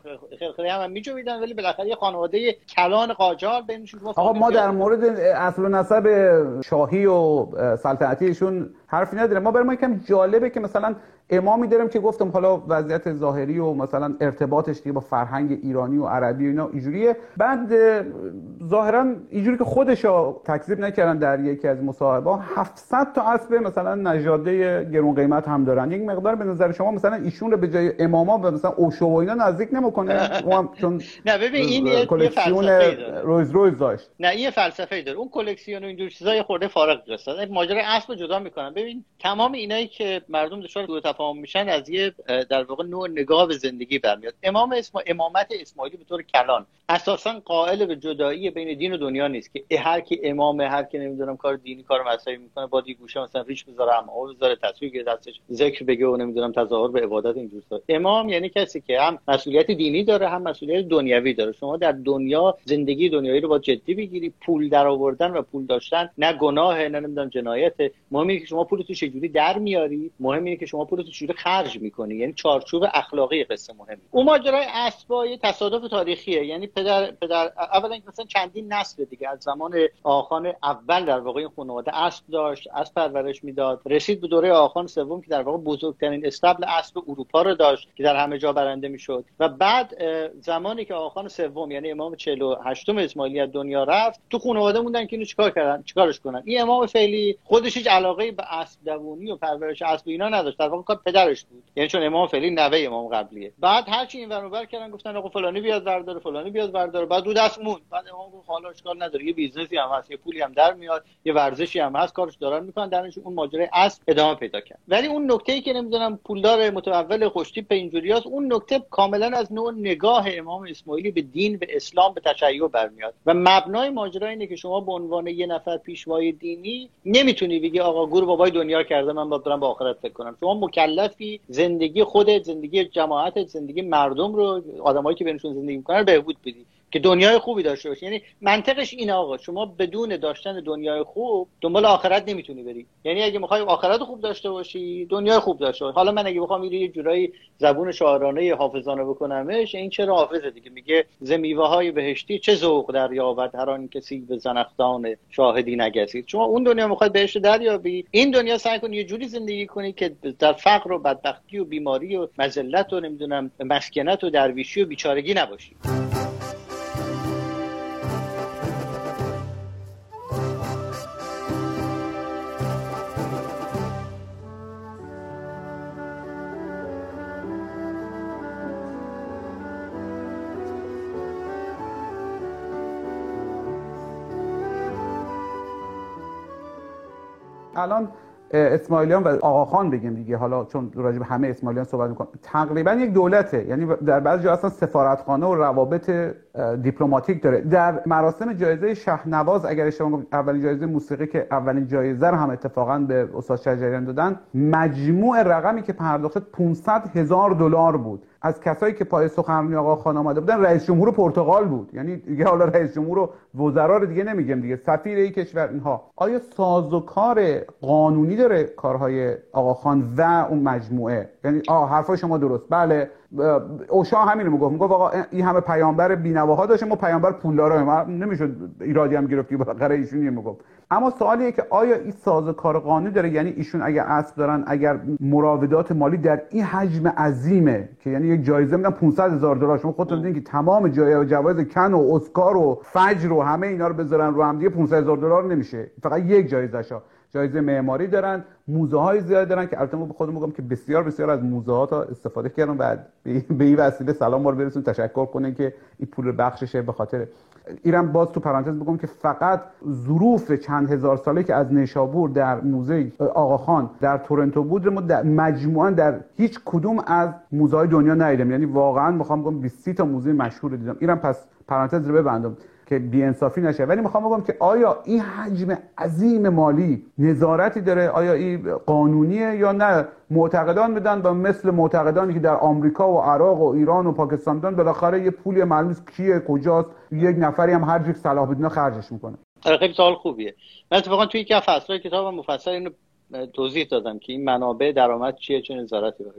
D: خیلی هم, هم میجویدن ولی بالاخره یه خانواده کلان قاجار بینشون
B: آقا ما در مورد اصل و نسب شاهی و سلطنتیشون حرفی نداره ما برای ما یکم جالبه که مثلا امامی داریم که گفتم حالا وضعیت ظاهری و مثلا ارتباطش دیگه با فرهنگ ایرانی و عربی و اینا اینجوریه. بعد ظاهرا اینجوری که خودش تکذیب نکردن در یکی از مصاحبه 700 تا اسب مثلا نژاده گرون قیمت هم دارن. یک مقدار به نظر شما مثلا ایشون رو به جای اماما و مثلا اوشو و اینا نزدیک نمی‌کنه؟ چون
D: نه ببین این یه
B: کلکسیون روز روز داشت.
D: نه یه فلسفه داره. اون کلکسیون و اینجور چیزای خورده فارغ قصه ماجرای اسب جدا می‌کنن ببین تمام اینایی که مردم دچار دو تفاهم میشن از یه در واقع نوع نگاه به زندگی برمیاد. امام اسم امامت اسماعیلی به طور کلان اساسا قائل به جدایی بین دین و دنیا نیست که هر کی امام هر کی نمی‌دونم کار دینی کار مذهبی می‌کنه با گوشه مثلا ریش بذاره اما بذاره تصویر دستش ذکر بگه و نمی‌دونم تظاهر به عبادت اینجور امام یعنی کسی که هم مسئولیت دینی داره هم مسئولیت دنیوی داره. شما در دنیا زندگی دنیایی رو با جدی بگیری. پول در آوردن و پول داشتن نه گناه نه نمی‌دونم جنایت مهم اینه که شما پول تو چجوری در میاری. مهم اینه که شما پول تو چجوری خرج می‌کنی. یعنی چارچوب اخلاقی قصه مهمه اون ماجرای اسبای تصادف تاریخیه. یعنی پدر پدر اولا مثلا چندین نسل دیگه از زمان آخان اول در واقع این خانواده اسب داشت اسب پرورش می‌داد. رسید به دوره آخان سوم که در واقع بزرگترین استبل اسب اروپا رو داشت که در همه جا برنده می‌شد. و بعد زمانی که آقاخان سوم یعنی امام 48 اسماعیلی از دنیا رفت تو خانواده موندن که اینو چیکار کردن چیکارش کنن. این امام فعلی خودش هیچ علاقه به اسب دوونی و پرورش اسب اینا نداشت. در واقع پدرش بود. یعنی چون امام فعلی نوه امام قبلیه. بعد هرچی این ور کردن گفتن آقا فلانی بیاد برداره فلانی بیاد برداره بعد دو دست موند. بعد امام گفت حالا اشکال نداره. یه business ی هم هست یه پولی هم در میاد یه ورزشی هم هست کارش دارن می‌کنن. درنش اون ماجرای اسب ادامه پیدا کرد. ولی اون نکته ای که نمی‌دونم پولدار متمول خوشتیپ اینجوریاست اون نکته کاملا از نوع نگاه امام اسماعیلی به دین به اسلام به تشیع برمیاد. و مبنای ماجرا اینه که شما به عنوان یه نفر پیشوای دینی نمی‌تونی بگی آقا گور بابای دنیا کرده من باید برم به آخرت فکر کنم. شما مکلفی زندگی خودت زندگی جماعت زندگی مردم رو آدمایی که بینشون زندگی می‌کنن بهبود بدی. که دنیای خوبی داشته باشی. یعنی منطقش اینه آقا شما بدون داشتن دنیای خوب دنبال آخرت نمی‌تونی بری. یعنی اگه می‌خوای آخرت خوب داشته باشی دنیای خوب داشته باشی. حالا من اگه بخوام یه جورایی زبون شاعرانه حافظانه بکنمش این چرا حافظه دیگه؟ میگه ز های بهشتی چه ذوق در یابد هر آن کسی به زنخدان شاهدی نگسید شما اون دنیا می‌خواد بهش دریابی. این دنیا سعی کن یه جوری زندگی کنی که در فقر و بدبختی و بیماری و مذلت و نمی‌دونم مسکنت و درویشی و بیچارگی نباشی.
B: الان اسماعیلیان و آقاخان بگیم دیگه. حالا چون راجع به همه اسماعیلیان صحبت می‌کنم. تقریبا یک دولته. یعنی در بعضی جا اصلا سفارتخانه و روابط دیپلماتیک داره. در مراسم جایزه شهنواز اگر شما اولین جایزه موسیقی که اولین جایزه رو هم اتفاقا به استاد شجریان دادن مجموع رقمی که پرداخت 500 هزار دلار بود. از کسایی که پای سخنرانی آقا خان آمده بودن رئیس جمهور پرتغال بود. یعنی دیگه حالا رئیس جمهور و وزرا رو دیگه نمیگم دیگه سفیر این کشور اینها. آیا سازوکار قانونی داره کارهای آقا خان و اون مجموعه؟ یعنی آه حرفای شما درست. بله اوشا همین می‌گفت. می‌گفت آقا این همه پیامبر بینواها داشته ما پیامبر پولدارا نمی‌شد ایرادی هم گرفتی بالاخره ایشون می‌گفت. اما سوالیه که آیا این کار قانونی داره؟ یعنی ایشون اگر اسب دارن اگر مراودات مالی در این حجم عظیمه که یعنی یک جایزه میدن 500 هزار دلار. شما خودتون دیدین که تمام جای جوایز کن و اسکار و فجر و همه اینا رو بذارن رو هم دیگه 500 هزار دلار نمیشه. فقط یک جایزه شا جایزه معماری دارن موزه های زیاد دارن که البته به خودم میگم که بسیار بسیار از موزه ها تا استفاده کردم بعد به این وسیله سلام بار برسون تشکر کنن که این پول بخششه به خاطر ایرم باز تو پرانتز بگم که فقط ظروف چند هزار ساله که از نیشابور در موزه آقاخان در تورنتو بود ما در مجموعا در هیچ کدوم از موزه های دنیا ندیدم. یعنی واقعا می‌خوام بگم 20 تا موزه مشهور دیدم. ایرم پس پرانتز رو ببندم. که بیانصافی نشه. ولی می‌خوام بگم که آیا این حجم عظیم مالی نظارتی داره؟ آیا این قانونیه یا نه؟ معتقدان میدن و مثل معتقدانی که در آمریکا و عراق و ایران و پاکستان دارن. بالاخره یه پولی معلوم کیه کجاست. یک نفری هم هر جور صلاح بدونه خرجش می‌کنه.
D: آره، خیلی سوال خوبیه. من اتفاقا توی یک فصل کتابم مفصل اینو توضیح دادم که این منابع درآمد چیه چه نظارتی داره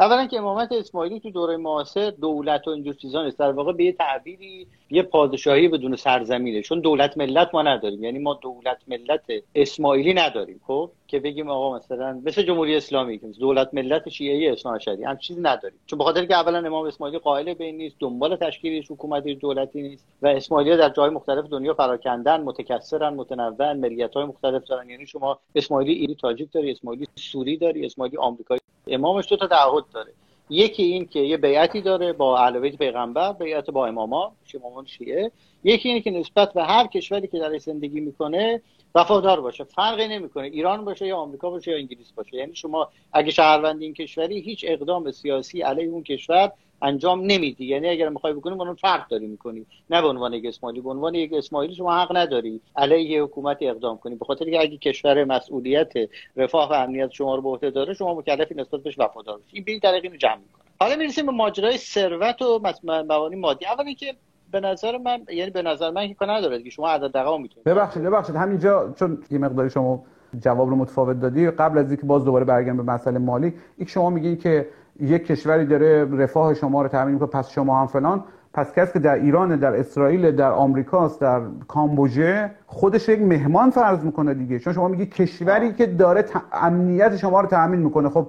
D: اولا که امامت اسماعیلی تو دوره معاصر دولت و اینجور چیزا نیست. در واقع به یه تعبیری یه پادشاهی بدون سرزمینه. چون دولت ملت ما نداریم. یعنی ما دولت ملت اسماعیلی نداریم خب؟ که بگیم آقا مثلا مثل جمهوری اسلامی که دولت ملت شیعه اصلا شدی هم چیزی نداریم. چون بخاطر که اولا امام اسماعیلی قائل به این نیست دنبال تشکیل حکومتی دولتی نیست و اسماعیلی در جای مختلف دنیا پراکندن متکثرن متنوعن ملیت های مختلف دارن. یعنی شما اسماعیلی ایری تاجیک داری اسماعیلی سوری داری اسماعیلی آمریکایی. امامش دو تا تعهد داره. یکی این که یه بیعتی داره با اهل بیت پیغمبر بیعت با اماما امامان شیعه. یکی اینه که نسبت به هر کشوری که در زندگی می‌کنه وفادار باشه. فرقی نمی‌کنه. ایران باشه یا آمریکا باشه یا انگلیس باشه. یعنی شما اگه شهروند این کشوری هیچ اقدام سیاسی علیه اون کشور انجام نمیدی. یعنی اگر می‌خوای بکنی اون فرق داری می‌کنی. نه به عنوان یک اسماعیلی به عنوان یک اسماعیلی شما حق نداری. علیه حکومت اقدام کنی. به خاطر که اگه کشور مسئولیت رفاه و امنیت شما رو به عهده داره شما مکلفی نسبت بهش وفادار این به این طریق اینو جمع می‌کنه. حالا می‌رسیم به ماجرای ثروت و مبانی مادی. اولی که به نظر من یعنی به نظر من که نداره که شما عدد دقیقا می‌تونید.
B: ببخشید ببخشید. همینجا چون یه مقداری شما جواب رو متفاوت دادی قبل از اینکه باز دوباره برگردم به مسئله مالی یک شما میگین که یک کشوری داره رفاه شما رو تامین می‌کنه پس شما هم فلان. پس کسی که در ایران در اسرائیل در آمریکاست در کامبوجه خودش یک مهمان فرض می‌کنه دیگه. چون شما میگی کشوری که داره امنیت شما رو تامین می‌کنه. خب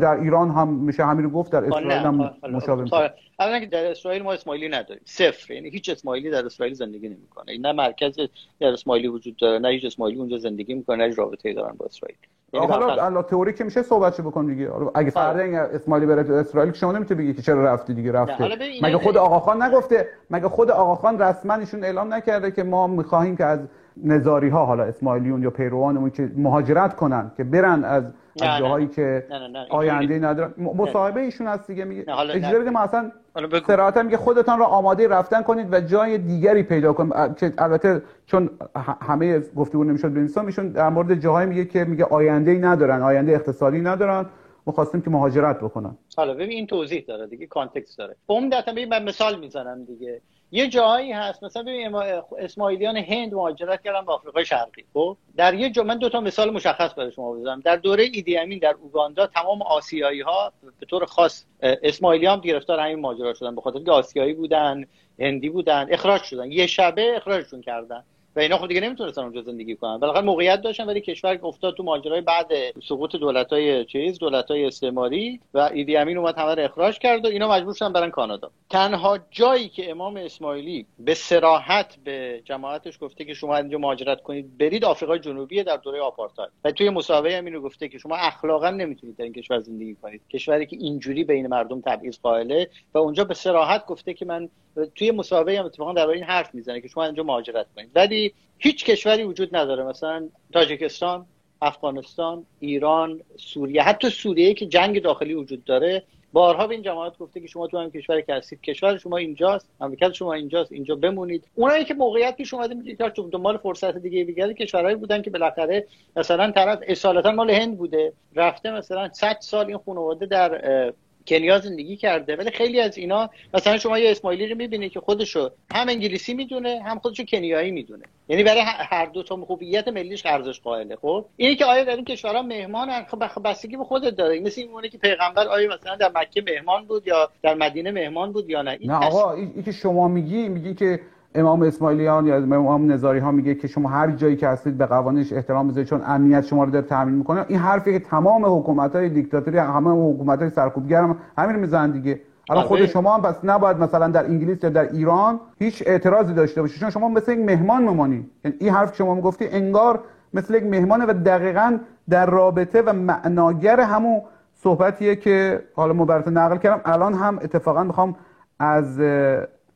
B: در ایران هم میشه همین رو گفت در اسرائیل هم مشابه
D: اولا که در اسرائیل ما اسماعیلی نداریم. صفر. یعنی هیچ اسماعیلی در اسرائیل زندگی نمی‌کنه. نه مرکز در اسماعیلی وجود داره نه هیچ اسماعیلی اونجا زندگی می‌کنه نه هیچ رابطه‌ای دارن با اسرائیل.
B: یعنی حالا الان تئوری که میشه صحبت بکن دیگه. اگه فردا اسماعیلی بره تو اسرائیل شما نمی‌تونی بگی که چرا رفتی دیگه رفته. مگه خود آقاخان نگفته مگه خود آقاخان رسما ایشون اعلام نکرده که ما می‌خواهیم که از نظاری ها حالا اسماعیلیون یا پیروانمون که مهاجرت کنن که برن از از جاهایی که آینده ندارن. مصاحبه ایشون هست دیگه. میگه اجازه بده ما اصلا صراحتا میگه خودتان را آماده رفتن کنید و جای دیگری پیدا کنید. که البته چون همه گفتگو نمی‌شد به میشون در مورد جاهایی میگه که میگه آینده ای ندارن آینده اقتصادی ندارن. ما خواستیم که مهاجرت بکنن.
D: حالا ببین این توضیح داره دیگه کانتکست داره. عمدتا ببین من مثال می‌زنم دیگه. یه جایی هست مثلا ببین اسماعیلیان هند مهاجرت کردن به آفریقای شرقی. خب؟ در یه جو من دو تا مثال مشخص برای شما بزنم. در دوره ایدی امین در اوگاندا تمام آسیایی ها به طور خاص اسماعیلیان گرفتار همین ماجرا شدن به خاطر که آسیایی بودن هندی بودن اخراج شدن. یه شبه اخراجشون کردن. و اینا خب دیگه نمی‌تونستن اونجا زندگی کنن. بالاخره موقعیت داشتن ولی کشور افتاد تو ماجرای بعد سقوط دولت‌های چیز دولت‌های استعماری و ایدی امین اومد همه رو اخراج کرد و اینا مجبور شدن برن کانادا. تنها جایی که امام اسماعیلی به سراحت به جماعتش گفته که شما اینجا مهاجرت کنید برید آفریقای جنوبی در دوره آپارتاید. و توی مصاحبه هم اینو گفته که شما اخلاقا نمی‌تونید در این کشور زندگی کنید. کشوری که اینجوری بین مردم تبعیض قائله و اونجا به سراحت گفته که من توی مصاحبه هم اتفاقا درباره این حرف می‌زنه که شما اینجا مهاجرت کنید. ولی هیچ کشوری وجود نداره. مثلا تاجیکستان افغانستان ایران سوریه. حتی سوریه که جنگ داخلی وجود داره. بارها به این جماعت گفته که شما تو هم کشور که هستید کشور شما اینجاست. مملکت شما اینجاست. اینجا بمونید. اونایی که موقعیت پیش اومده میگه که دنبال فرصت دیگه بگرده کشورهایی بودن که بالاخره مثلا طرف اصالتا مال هند بوده. رفته مثلا 100 سال این خانواده در کنیا زندگی کرده ولی خیلی از اینا مثلا شما یه اسماعیلی رو می‌بینید که خودشو هم انگلیسی می‌دونه هم خودشو کنیایی می‌دونه. یعنی برای هر دو تا خوبیت ملیش ارزش قائله خب؟ اینی که آیا در این کشورها مهمان خب بستگی به خودت داره. مثل این که پیغمبر آیا مثلا در مکه مهمان بود یا در مدینه مهمان بود یا نه؟
B: این نه آقا این که شما میگی میگی که امام اسماعیلیان یا امام نظاری ها میگه که شما هر جایی که هستید به قوانینش احترام بذارید چون امنیت شما رو داره تامین می‌کنه. این حرفی که تمام حکومت های دیکتاتوری همه حکومت های سرکوبگر هم همین می‌زنن دیگه. الان خود شما هم پس نباید مثلا در انگلیس یا در ایران هیچ اعتراضی داشته باشید چون شما مثل یک مهمان میمونید یعنی این حرف شما می‌گفتی انگار مثل یک مهمانه و دقیقا در رابطه و معناگر همون صحبتیه که حالا مبارت نقل کردم. الان هم اتفاقا می‌خوام از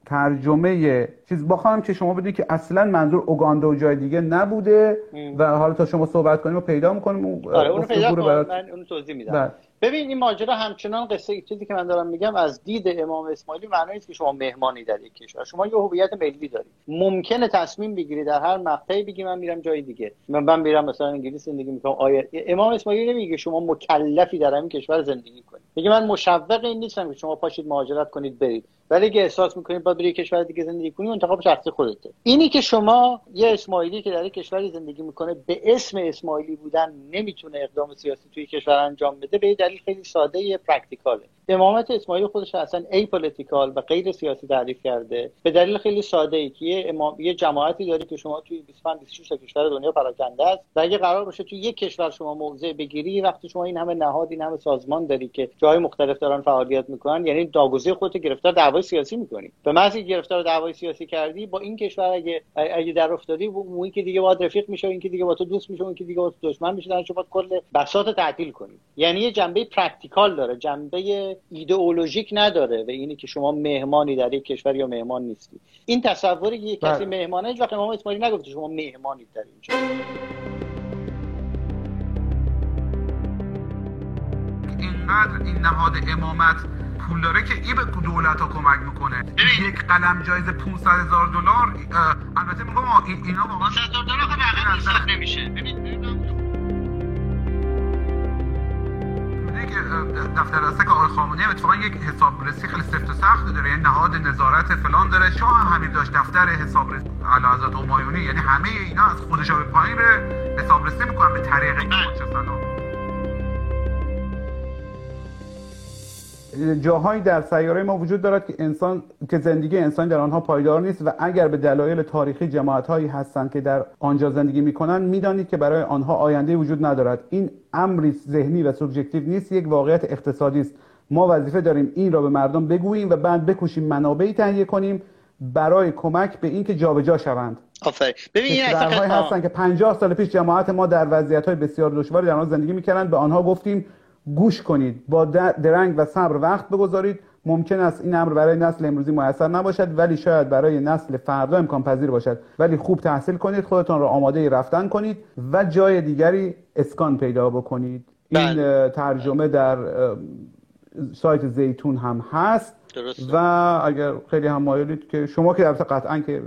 B: ترجمه چیز بخوام که شما بدونید که اصلا منظور اوگاندا و جای دیگه نبوده و حالا تا شما صحبت کنیم و پیدا می‌کنیم
D: آره اونو پیدا برات... من اونو توضیح میدم. بله. ببین این ماجرا همچنان قصه چیزی که من دارم میگم از دید امام اسماعیلی معنی نیست که شما مهمانی در یک کشور. شما یه هویت ملی دارید ممکنه تصمیم بگیری در هر مقطعی بگی من میرم جای دیگه. من من میرم مثلا انگلیس زندگی می‌کنم. آیا امام اسماعیلی نمیگه شما مکلفی در همین کشور زندگی کنید میگه من مشوق این نیستم که شما پاشید مهاجرت کنید برید. ولی اگه احساس می‌کنید باید بری کشور دیگه زندگی کنید انتخاب شخصی خودته. اینی که شما یه اسماعیلی که در کشوری زندگی می‌کنه به اسم اسماعیلی بودن نمی‌تونه اقدام سیاسی توی کشور انجام بده به خیلی ساده practical ه امامت اسماعیل خودش اصلا apolitical و غیر سیاسی تعریف کرده. به دلیل خیلی ساده ای که یه, امام... یه جماعتی داری که شما توی 25 26 تا کشور دنیا پراکنده است و اگه قرار باشه توی یک کشور شما موضع بگیری وقتی شما این همه نهاد این همه سازمان داری که جای مختلف دارن فعالیت می‌کنن یعنی داگوزه خودت گرفتار دعوای سیاسی می‌کنی. به محض گرفتار دعوای سیاسی کردی با این کشور اگه اگه در افتادی اون که دیگه باید رفیق میشه این که دیگه با تو دوست میشه اون که دیگه با تو دشمن میشه باید کل بساط تعطیل کنی. یعنی یه جنبه practical داره. جنبه ایدئولوژیک نداره و اینی که شما مهمانی در یک کشور یا مهمان نیستی. این تصوری که یک کسی مهمانه هیچ وقت امام اسماعیلی نگفته شما مهمانی در اینجا.
B: اینقدر این نهاد امامت پول داره که ای به دولت ها کمک می‌کنه. یک قلم جایزه 500 هزار دلار البته میگم اینا واقعا
D: 500 هزار دلار خب نمیشه. ببین
B: که دفتر دسته آقای خامنه‌ای اتفاقا یک حسابرسی خیلی سفت و سخت داره یعنی نهاد نظارت فلان داره. شاه هم همین داشت دفتر حسابرسی اعلی حضرت همایونی یعنی همه اینا از خودش به پایین به حسابرسی می‌کنن به طریق این جاهایی در سیاره ما وجود دارد که انسان که زندگی انسان در آنها پایدار نیست و اگر به دلایل تاریخی جماعت هایی هستند که در آنجا زندگی می‌کنند می‌دانید که برای آنها آینده وجود ندارد. این امری ذهنی و سوبژکتیو نیست یک واقعیت اقتصادی است. ما وظیفه داریم این را به مردم بگوییم و بعد بکوشیم منابعی تهیه کنیم برای کمک به اینکه جابجا شوند.
D: آفرین. ببین این
B: هستن که 50 سال پیش جماعت ما در وضعیت های بسیار دشواری در آن زندگی می‌کردند. به آنها گفتیم گوش کنید. با درنگ و صبر وقت بگذارید. ممکن است این امر برای نسل امروزی میسر نباشد ولی شاید برای نسل فردا امکان پذیر باشد. ولی خوب تحصیل کنید خودتان را آماده رفتن کنید و جای دیگری اسکان پیدا بکنید. این بله. ترجمه در سایت زیتون هم هست. و اگر خیلی هم مایلید که شما که البته قطعا که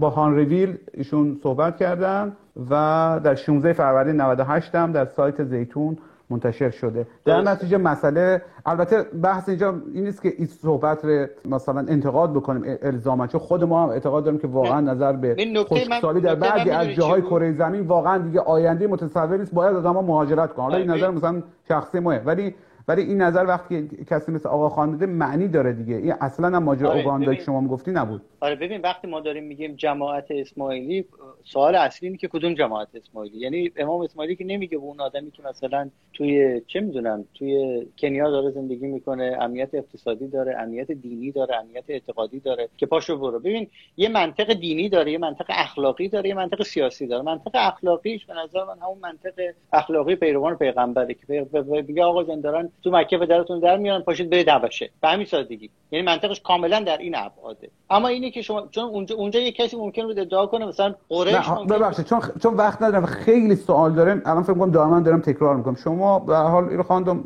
B: با هان ریویل ایشون صحبت کردن و در 16 فروردین 98 هم در سایت زیتون منتشر شده. در نتیجه مسئله البته بحث اینجا این نیست که این صحبت رو مثلا انتقاد بکنیم الزاما. چون خود ما هم اعتقاد داریم که واقعا نظر به خشکسالی در بعضی از جاهای کره زمین واقعا دیگه آینده متصور نیست. باید آدم‌ها مهاجرت کنن. حالا این نظر مثلا شخصی ماه ولی ولی این نظر وقتی کسی مثل آقا خان بده معنی داره دیگه. این اصلا هم ماجرا آره اوگاندا که شما می‌گفتی نبود.
D: آره ببین وقتی ما داریم میگیم جماعت اسماعیلی سوال اصلی اینه که کدوم جماعت اسماعیلی؟ یعنی امام اسماعیلی که نمیگه به اون آدمی که مثلا توی چه می‌دونم توی کنیا داره زندگی می‌کنه امنیت اقتصادی داره امنیت دینی داره امنیت اعتقادی داره که پاشو برو. ببین یه منطق دینی داره یه منطق اخلاقی داره یه منطق سیاسی داره. منطق اخلاقیش به نظر من همون منطق اخلاقی پیروان پیغمبره که میگه آقا جان دارن تو مکه پدرتون در میارن پاشید برید حبشه. به همین سادگی. یعنی منطقش کاملا در این ابعاده. اما اینی که شما چون اونجا اونجا یک کسی ممکن بود ادعا کنه مثلا قریش
B: ببخشید چون چون وقت ندارم. خیلی سوال دارم الان فکر کنم دائما دارم تکرار می‌کنم. شما به حال اینو خواندم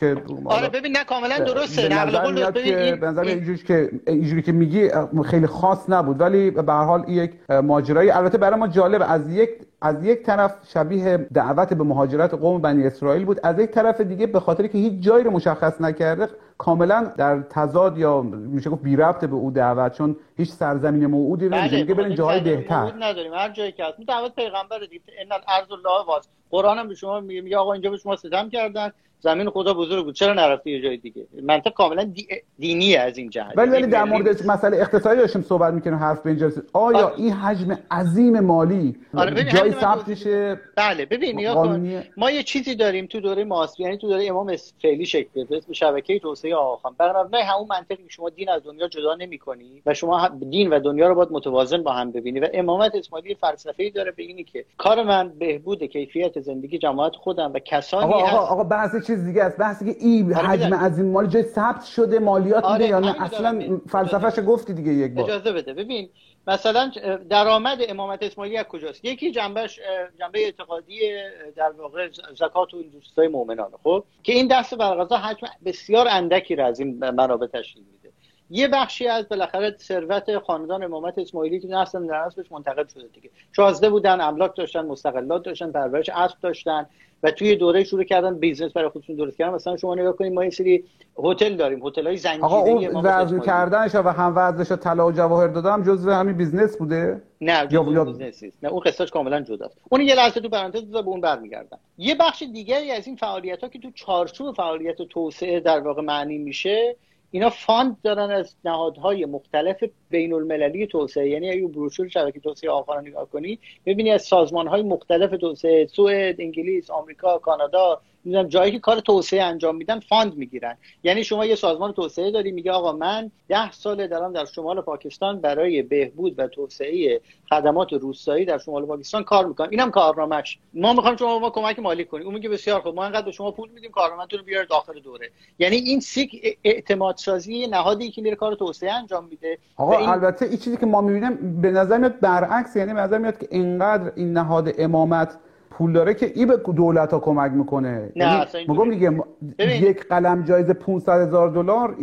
B: که
D: آره ببین نه کاملا درسته. نقل قول
B: ببین به نظر اینجوری که اینجوری که میگی خیلی خاص نبود. ولی به هر حال یک ماجرایی. البته برای ما جالب از یک از یک طرف شبیه دعوت به مهاجرت قوم بنی اسرائیل بود از یک طرف دیگه به خاطر که هیچ جایی رو مشخص نکرده کاملا در تضاد یا میشه گفت بی ربط به او دعوت چون هیچ سرزمین موعودی رو بله میگه برین جاهای بهتر.
D: نداریم هر جایی که هست. دعوت پیغمبر دیگه ان الارض الله واس قرآن هم به شما میگه آقا اینجا به شما ستم کردن. زمین خدا بزرگ بود. چرا نرفتی یه جای دیگه؟ منطق کاملا دی... دینی از این جهت.
B: ولی ولی در مورد مسئله اقتصادی داشتیم صحبت می‌کنیم حرف به اینجا آیا آره. این حجم عظیم مالی آره جای ثبت میشه؟
D: بله ببین ما یه چیزی داریم تو دوره معاصر یعنی تو دوره امام فعلی شکل گرفت اسم شبکه توسعه آقا برای مبنای همون منطقی شما دین از دنیا جدا نمی‌کنی و شما دین و دنیا رو باید متوازن با هم ببینی و امامت اسماعیلی فلسفه‌ای داره به اینی که کار من بهبود کیفیت زندگی جماعت خودم و کسانی
B: آقا آقا, آقا بحث چیز دیگه است. بحثی که این آره حجم از این مال جای ثبت شده مالیات آره یا نه؟ اصلا فلسفهش گفتی دیگه یک بار.
D: اجازه بده. ببین مثلا درآمد امامت اسماعیلی از کجاست؟ یکی جنبش جنبه اعتقادی در واقع زکات و دوستای مؤمنان خب؟ که این دست برغذا حجم بسیار اندکی را از این منابع تشکیل میده. یه بخشی از بالاخره ثروت خاندان امامت اسماعیلی که نسل در نسلش منتقل شده دیگه. شازده بودن املاک داشتن مستقلات داشتن پرورش اسب داشتن و توی دوره شروع کردن business برای خودشون درست کردن. مثلا شما نگاه کنید ما یه سری هتل داریم هتل های زنجیره
B: آقا اون. کردنش و هم و طلا و جواهر دادم جزو همین business بوده؟
D: نه
B: یا-
D: جزء
B: یا-
D: business نیست. نه اون قصهش کاملا جداست. اون یه لحظه تو پرانتز به اون برمیگردم. یه بخش دیگری از این فعالیت ها که تو چارچوب فعالیت توسعه در واقع معنی میشه اینا fund دارن از نهادهای مختلف بین المللی توسعه. یعنی اگه بروشور شبکه توسعه آقاخان رو نگاه کنی ببینی از سازمان های مختلف توسعه سوئد انگلیس آمریکا کانادا می‌دونم جایی که کار توسعه انجام میدن fund می‌گیرن. یعنی شما یه سازمان توسعه داری میگه آقا من ده سال دارم در شمال پاکستان برای بهبود و توسعه خدمات روستایی در شمال پاکستان کار می‌کنم. اینم کارنامه‌ش. ما می‌خوایم شما به ما کمک مالی کنی اون میگه بسیار خوب ما انقدر به شما پول میدیم کارنامه‌تون رو بیار داخل دوره. یعنی این سیک اعتماد سازی نهادی که میره کار توسعه انجام میده.
B: آقا
D: این-
B: البته این چیزی که ما می‌بینیم به نظر میاد برعکس یعنی به نظر میاد که اینقدر این نهاد امامت پول داره که این به دولت ها کمک می‌کنه
D: نه،
B: یعنی میگم دیگه. یک قلم جایزه 500 هزار دلار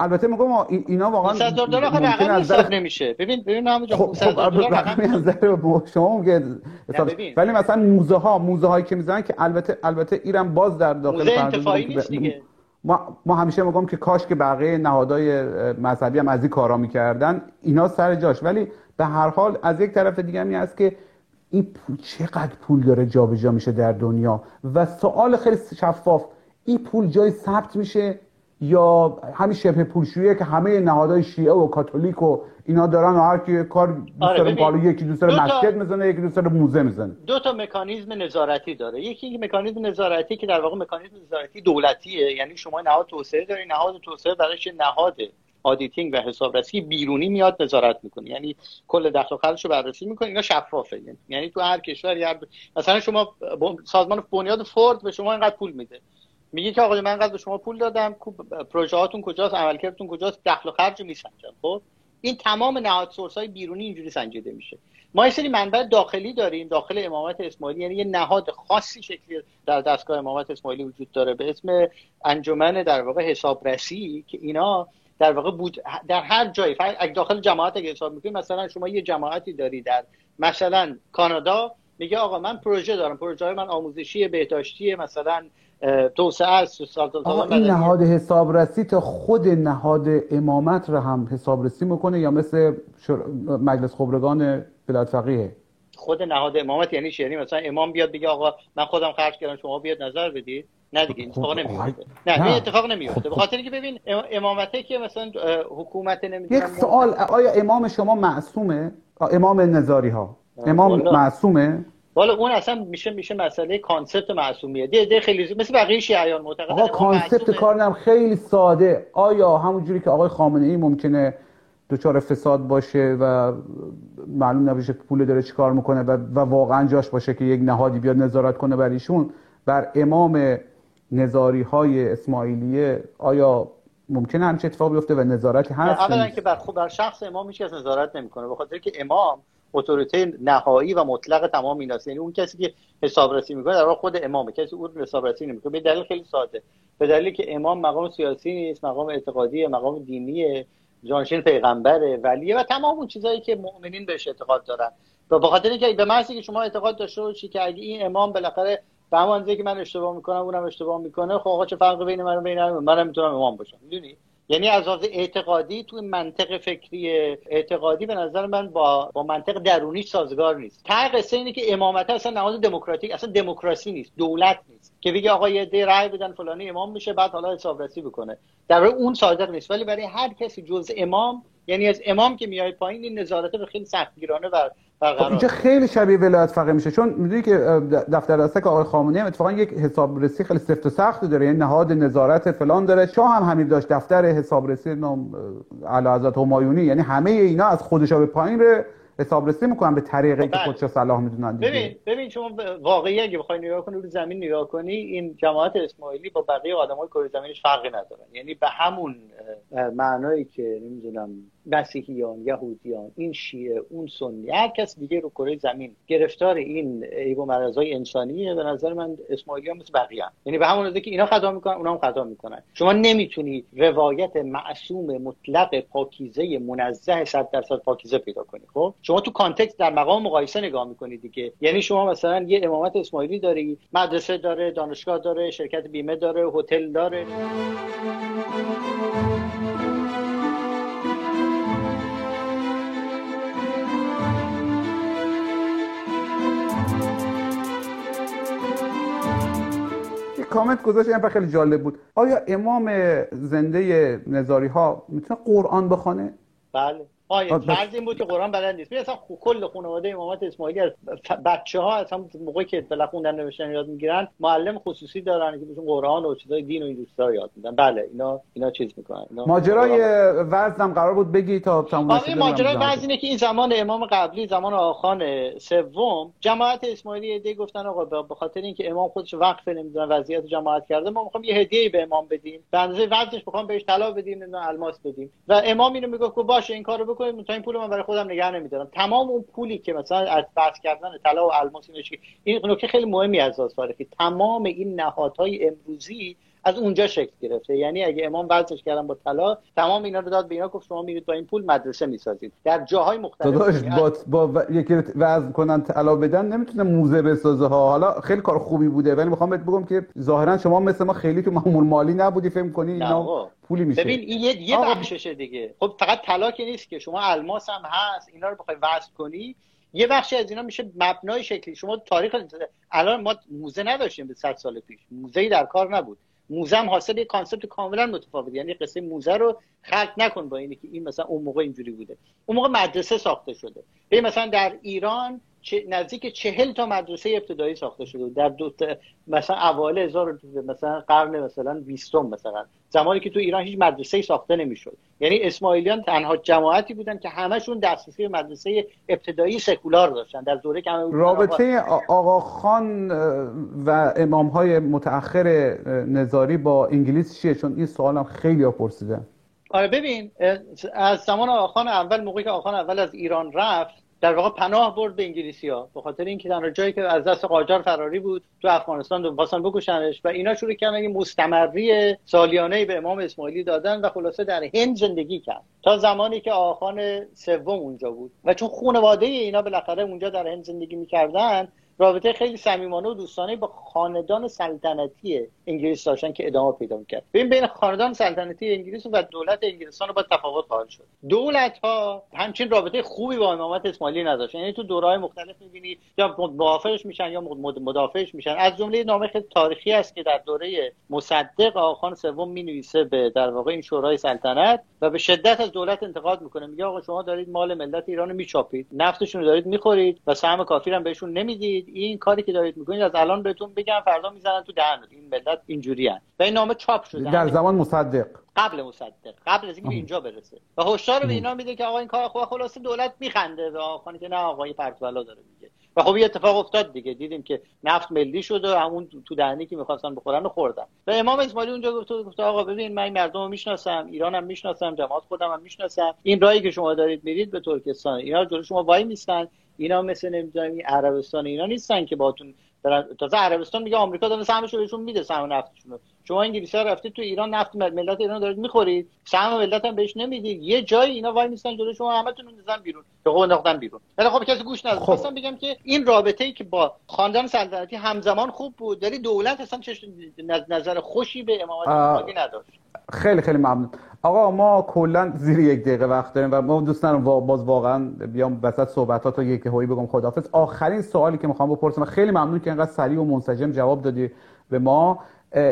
B: البته میگم اینا واقعا
D: 500 هزار دلار رقم حساب نمیشه ببین ببین
B: خب
D: 500
B: خب
D: هزار دلار رقم
B: از نظر شما
D: ببین.
B: ولی مثلا موزه ها موزه هایی که می‌زنن که البته البته ایران باز در داخل
D: موزه انتفاعی نیست دیگه.
B: ما, ما همیشه میگم که کاش که بقیه نهادهای مذهبی هم از این کارا می‌کردن اینا سر جاش ولی به هر حال از یک طرف دیگه هم هست که این پول چقدر پول داره جابجا میشه در دنیا؟ و سوال خیلی شفاف این پول جای ثبت میشه؟ یا همین شبه پولشوییه که همه نهادهای شیعه و کاتولیک و اینا دارن و هر کی کار دوست
D: آره،
B: داره
D: ببین.
B: حالا یکی دوست داره مسجد می‌زنه یکی دوست داره موزه می‌زنه.
D: دو تا مکانیزم نظارتی داره. یکی مکانیزم نظارتی که در واقع مکانیزم نظارتی دولتیه یعنی شما نهاد توسعه داری نهاد توسعه براش یه نهاد auditing و حسابرسی بیرونی میاد نظارت می‌کنه. یعنی کل دخل و خرجش رو بررسی می‌کنه. اینا شفافه. یعنی, یعنی تو هر کشوری هر مثلا شما سازمان بنیاد فورد به شما اینقدر پول میده. میگه که آقا من اینقدر به شما پول دادم. پروژه هاتون کجاست؟ عملکردتون کجاست؟ دخل و خرج میسنجم. خب؟ این تمام نهاد source های بیرونی اینجوری سنجیده میشه. ما یه سری منبع داخلی داریم. داخل امامت اسماعیلی. یعنی یه نهاد خاصی شکلی در دستگاه امامت اسماعیلی وجود داره. به اسم انجمن در واقع حسابرسی که اینا در واقع بود در هر جایی اگه داخل جماعت اگه حساب می‌کنید مثلا شما یه جماعتی داری در مثلا کانادا میگه آقا من پروژه دارم پروژه های من آموزشی بهداشتی مثلا توسعه است
B: این. نهاد حسابرسی تا خود نهاد امامت رو هم حسابرسی می‌کنه یا مثل شر... مجلس خبرگان ولایت فقیه
D: خود نهاد امامت یعنی چی یعنی مثلا امام بیاد بگه آقا من خودم خرج کردم شما بیاد نظر بدید نه دیگه این اتفاق
B: خب،
D: نمیفته
B: خب،
D: نه
B: نه.
D: این اتفاق نمیفته به خاطر که ببین ام- امامته که مثلا حکومت
B: یک
D: نمی‌دونم
B: سوال آیا امام شما معصومه؟ امام نظاری ها امام. معصومه؟
D: والا اون اصلا میشه میشه مسئله کانسپت معصومیه. ده ده خیلی مثل بقیه شیعیان معتقدن
B: آقا کانسپت
D: معصومه.
B: کار نم خیلی ساده. آیا همونجوری که آقای خامنه ای ممکنه دچار فساد باشه و معلوم نباشه پول داره چیکار می‌کنه و, و واقعا جاش باشه که یک نهادی بیاد نظارت کنه بر ایشون بر امام نظاری های اسماعیلیه آیا ممکنه همچه اتفاق بیفته و نظارتی هست؟
D: اولا؟ که بر خود بر شخص امام هیچ کس نظارت نمی‌کنه به خاطر که امام اتوریته نهایی و مطلق تمام ایناست یعنی اون کسی که حسابرسی می‌کنه در واقع خود امامه کسی اون حسابرسی نمی‌کنه. به دلیل خیلی ساده. به دلیلی که امام مقام سیاسی نیست مقام اعتقادی مقام دینی جانشین پیغمبره ولیه و تمام اون چیزایی که مؤمنین بهش اعتقاد دارن. و به خاطر اینکه به محضی که شما اعتقاد داشته باشی که اگه این امام بالاخره به همون که من اشتباه می‌کنم اونم اشتباه می‌کنه. خب آقا چه فرقی بین من و بین من منم می‌تونم امام باشم. می‌دونی؟ یعنی از لحاظ اعتقادی تو منطق فکری اعتقادی به نظر من با با منطق درونی سازگار نیست. ته قصه اینه که امامت اصلا نهاد دموکراتیک اصلا دموکراسی نیست دولت نیست. که بگه آقا یه دی رأی بدن فلانی امام میشه بعد حالا حسابرسی بکنه. در اون صادق نیست. ولی برای هر کسی جز امام یعنی از امام که میای پایین این نظارت به خیلی سختگیرانه برقرار
B: اینجا خیلی شبیه ولایت فقیه میشه. چون می‌دونی که دفتر دستک آقای خامنه‌ای هم اتفاقا یک حسابرسی خیلی سفت و سخت داره. یعنی نهاد نظارت فلان داره. شاه هم همین داشت. دفتر حسابرسی نام اعلی حضرت همایونی. یعنی همه اینا از خودشا به پایین به حسابرسی می‌کنن به طریقی که
D: بله.
B: خودشا صلاح می‌دونن دیگه.
D: ببین ببین شما واقعی اگه بخوای نگاه کنی رو زمین نگاه کنی این جماعت اسماعیلی با بقیه آدمای کره زمینش فرقی ندارن. یعنی به همون معنایی که نمی‌دونم مسیحیان یهودیان این شیعه اون سنی هر کس دیگه رو کره زمین. گرفتار این عیب و مرضای انسانیه به نظر من اسماعیلی هم مثل بقیه هم. یعنی به همون که اینا خطا می‌کنن اونا هم خطا می‌کنن. شما نمی‌تونید روایت معصوم مطلق پاکیزه منزه 100 درصد پاکیزه پیدا کنید. خب؟ شما تو کانتکست در مقام مقایسه نگاه می‌کنید دیگه. یعنی شما مثلا یه امامت اسماعیلی داری مدرسه داره دانشگاه داره شرکت بیمه داره هتل داره.
B: کامنت گذاشت این خیلی جالب بود. آیا امام زنده نظاری ها می‌تونه قرآن بخونه؟
D: بله. آیا فرض این بود که قرآن بلد نیست. اصلا کل خانواده امامت اسماعیلی از بچه ها از هم موقعی که بالا خوندن نوشتن یاد می‌گیرن معلم خصوصی دارن که بهشون قرآن و چیزای دین و این دوستا یاد میدن. بله اینا اینا چیز می‌کنن. اینا
B: ماجرای وزن قرار بود بگی تا تموم
D: آره ماجرای وزن اینه که این زمان امام قبلی زمان آخان سوم جماعت اسماعیلی ایده گفتن آقا به خاطر اینکه امام خودش وقف نمی‌دونن وضعیت جماعت کرده ما می‌خوام یه هدیه به امام بدیم. به اندازه وزنش می‌خوام بهش طلا بدیم نه الماس بدیم. و امام اینو میگه که باشه این کارو بکنید تا این پول من برای خودم نگه نمیدارم. تمام اون پولی که مثلا از بحث کردن طلا و الماس این نکته خیلی مهمی از تاریخی تمام این نهادهای امروزی از اونجا شکل گرفته. یعنی اگه امام وزنش کردن با طلا تمام اینا رو داد به اینا گفت شما میرید با این پول مدرسه می‌سازید. در جاهای مختلف.
B: داداش با, با و... یکی وزن کنن طلا بدن نمی‌تونه موزه بسازه ها. حالا خیلی کار خوبی بوده ولی می‌خوام بهت بگم که ظاهرا شما مثل ما خیلی تو مامور مالی نبودی فکر کنی اینا پولی میشه.
D: ببین این یه یه بخششه دیگه. خب فقط طلا که نیست که. شما الماس هم هست اینا رو بخوای وزن کنی یه بخشی از اینا میشه مبنای شکلی. شما تاریخ الان ما موزه نداشتیم به 100 سال پیش. موزه در کار نبود. موزه هم حاصل یک کانسپت کاملا متفاوت. یعنی قصه موزه رو خلق نکن با اینه که این مثلا اون موقع اینجوری بوده. اون موقع مدرسه ساخته شده. مثلا در ایران نزدیک چهل تا مدرسه ابتدایی ساخته شده. در دو مثلا اوایل هزار مثلا قرن مثلا 20 مثلا. زمانی که تو ایران هیچ مدرسه ساخته نمی‌شد. یعنی اسماعیلیان تنها جماعتی بودن که همشون دسترسی به مدرسه ابتدایی سکولار داشتن. در دوره که
B: رابطه آقا خان و امام های متأخر نظاری با انگلیس چیه؟ چون این سوالم خیلی ها پرسیدن.
D: آره ببین از زمان آقا اول موقعی که آقا اول از ایران رفت در واقع پناه برد به انگلیسی ها به خاطر اینکه تنها جایی که از دست قاجار فراری بود تو افغانستان خواستن بکشنش و اینا شروع کردن یه مستمری سالیانه به امام اسماعیلی دادن و خلاصه در هند زندگی کرد. تا زمانی که آخان سوم اونجا بود. و چون خانواده اینا بالاخره اونجا در هند زندگی می‌کردن رابطه خیلی صمیمانه و دوستانه با خاندان سلطنتی انگلیس داشتن که ادامه پیدا می‌کرد. ببین بین خاندان سلطنتی انگلیس و دولت انگلستان با تفاوت خواهد شد. دولت ها همچین رابطه خوبی با امامت اسماعیلی نداشتن. یعنی تو دورهای مختلف می‌بینی یا موافقش میشن یا مدافعش میشن. از جمله نامه خیلی تاریخی است که در دوره مصدق آخان سوم می‌نویسه به در واقع این شورای سلطنت و به شدت از دولت انتقاد می‌کنه. میگه آقا شما دارید مال ملت ایران رو میچاپید. نفتشون رو دارید می‌خورید و سهم کافی هم بهشون نمی‌دید. این کاری که دارید می‌کنید از الان بهتون بگم فردا می‌زنن تو دهن. این ملت اینجوری و این نامه چاپ شده.
B: در زمان مصدق.
D: قبل مصدق. قبل از اینکه اینجا برسه. و هشدار به اینا میده که آقا این کار خوب خلاصه دولت میخنده به آقا که نه آقای پرتولا داره میگه. و خب یه اتفاق افتاد دیگه. دیدیم که نفت ملی شد و همون تو دهنی که می‌خواستن بخورن و خوردن. و امام اسماعیلی اونجا گفت گفت آقا ببین من این مردم رو می‌شناسم ایرانم می‌شناسم جماعت خودم هم می‌شناسم. این راهی که شما دارید میرید به ترکستان. اینا جلو شما وای میستن. اینا مثل نمی‌دونم عربستان اینا نیستن که باتون تازه عربستان میگه آمریکا داره سهمش رو بهشون میده سهم نفتشون شما انگلیسی ها رفتید تو ایران نفت ملت ایران دارید می‌خورید سهم ملت هم بهش نمی‌دید یه جای اینا وای میستن جلو شما همتون میندازن بیرون. به قول انداختن بیرون. ولی خب کسی گوش نداد. خواستم بگم که این رابطه ای که با خاندان سلطنتی همزمان خوب بود داری دولت اصلا نظر خوشی به امامت نداشت.
B: خیلی خیلی ممنون. آقا ما کلا زیر یک دقیقه وقت داریم و ما دوست دارم باز واقعا بیام وسط صحبتات یک هایی بگم خدافظ آخرین سوالی که می‌خوام بپرسم. خیلی ممنون که اینقدر سریع و منسجم جواب دادی به ما.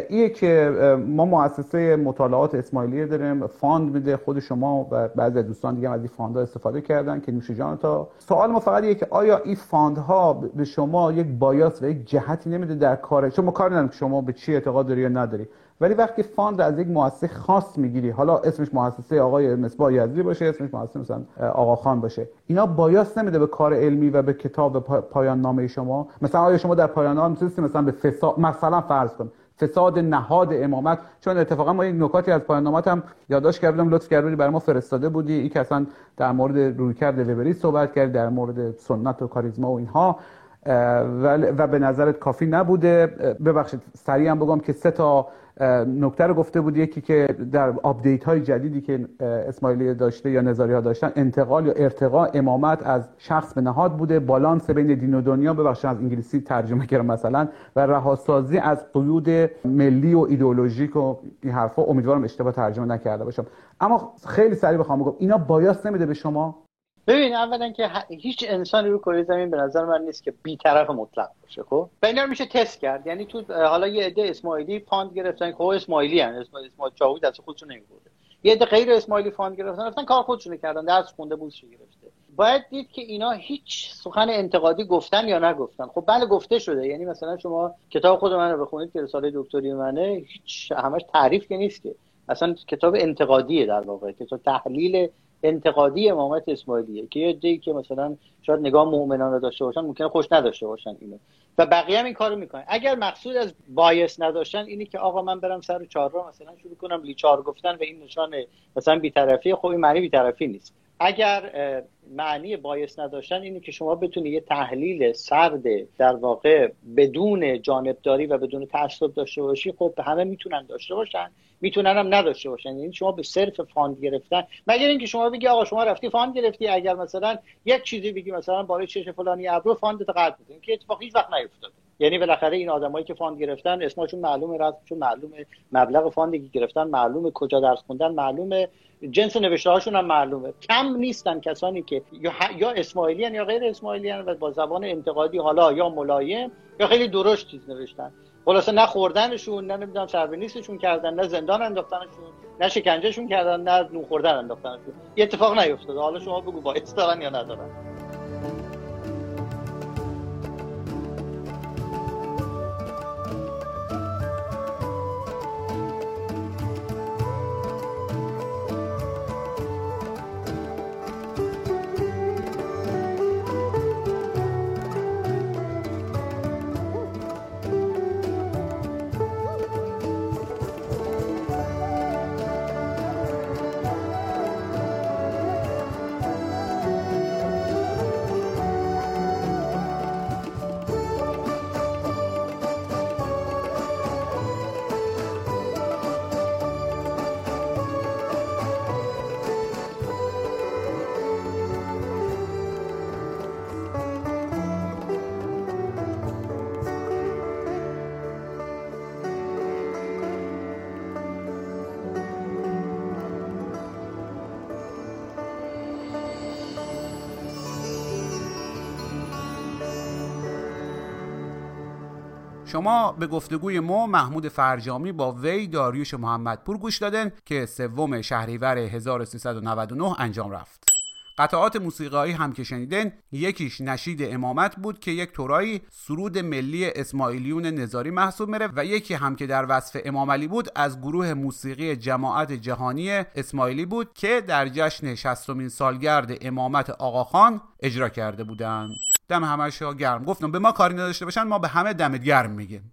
B: ایه که ما مؤسسه مطالعات اسماعیلیه داریم. fund میده خود شما و بعضی دوستان دیگه از این fund ها استفاده کردن که نوش جان تا. سوال ما فقط اینه که آیا این fund ها به شما یک bias و یک جهتی نمیده در کار؟ شما کار ندارم که شما به چی اعتقاد داری یا نداری. ولی وقتی fund از یک مؤسسه خاص می‌گیری حالا اسمش مؤسسه آقای مصباح یزدی باشه اسمش مؤسسه مثلا آقا خان باشه اینا bias نمیده به کار علمی و به کتاب پایان نامه شما. مثلا آیا شما در پایان نامه مثلا به فساد مثلا فرض کن فساد نهاد امامت چون اتفاقا ما یک نکاتی از پایان نامت هم یادداشت کردم لطف کردی برای ما فرستاده بودی. این که اصلا در مورد رویکرد وبری صحبت کرد در مورد سنت و کاریزما و اینها و به نظرت کافی نبوده. ببخشید سریع هم بگم که سه تا نکته رو گفته بود یکی که در update های جدیدی که اسماعیلی داشته یا نزاری ها داشتن انتقال یا ارتقاء امامت از شخص به نهاد بوده بالانس بین دین و دنیا ببخشید از انگلیسی ترجمه کردم مثلا و رهاسازی از قیود ملی و ایدئولوژیک و این حرفا. امیدوارم اشتباه ترجمه نکرده باشم. اما خیلی سریع بخوام بگم اینا bias نمیده به شما؟
D: ببین اولا که هیچ انسانی رو کره زمین به نظر من نیست که بیطرف مطلق باشه خب؟ اینا میشه تست کرد. یعنی تو حالا یه عده اسماعیلی fund گرفتن که خب اسماعیلی ان اسماعیلی چاقو دسته خودشو نمیبره. یه عده غیر اسماعیلی fund گرفتن رفتن کار خودشون کردن درس خونده بودش گرفته. باید دید که اینا هیچ سخن انتقادی گفتن یا نگفتن. خب بله گفته شده. یعنی مثلا شما کتاب خود من رو بخونید که رساله دکتری منه هیچ همش تعریف که نیست که. اصلا کتاب انتقادیه در واقع. کتاب تحلیل انتقادی امامت اسماعیلیه که یه دی که مثلا شاید نگاه مؤمنانه داشته باشن ممکنه خوش نداشته باشن اینو. و بقیه هم این کارو می‌کنن. اگر مقصود از بایس نداشتن اینی که آقا من برم سر چهار را مثلا شروع کنم لیچار گفتن و این نشان مثلا بیطرفی خب این معنی بیطرفی نیست. اگر معنی بایس نداشتن اینه که شما بتونی یه تحلیل سرد در واقع بدون جانبداری و بدون تعصب داشته باشی خب همه می‌تونن داشته باشن. می‌تونن هم نداشته باشن. یعنی شما به صرف fund گرفتن. مگر اینکه شما بگی آقا شما رفتی fund گرفتی اگر مثلا یک چیزی بگی مثلا برای چش فلانی ابرو fund ت قطع بکنی که اتفاق هیچ وقت نیفتاده. یعنی بالاخره این آدمایی که fund گرفتن اسمشون معلومه رسمشون معلومه مبلغ fund ی که گرفتن معلومه کجا درس خوندن معلومه جنس نوشته هاشون هم معلومه. کم نیستن کسانی که یا, یا اسماعیلی یا غیر اسماعیلی و با زبان انتقادی حالا یا ملایم یا خیلی درشت چیز نوشتن. خلاصه نه خوردنشون نه نمی‌دونم سربنیستشون کردن نه زندان انداختنشون نه شکنجهشون کردن نه نون خوردن انداختنشون. یه اتفاق نیفتاده. حالا شما بگو با دارن یا ندارن.
B: شما به گفتگوی ما محمود فرجامی با وی داریوش محمدپور گوش دادن که سوم شهریور 1399 انجام رفت. قطعات موسیقایی هم که شنیدن یکیش نشید امامت بود که یک تورایی سرود ملی اسماعیلیون نظاری محسوب میره و یکی هم که در وصف امام علی بود از گروه موسیقی جماعت جهانی اسماعیلی بود که در جشن 60 سالگرد امامت آقاخان اجرا کرده بودند. دم همش گرم. گفتم به ما کاری نداشته باشن ما به همه دمت گرم میگیم.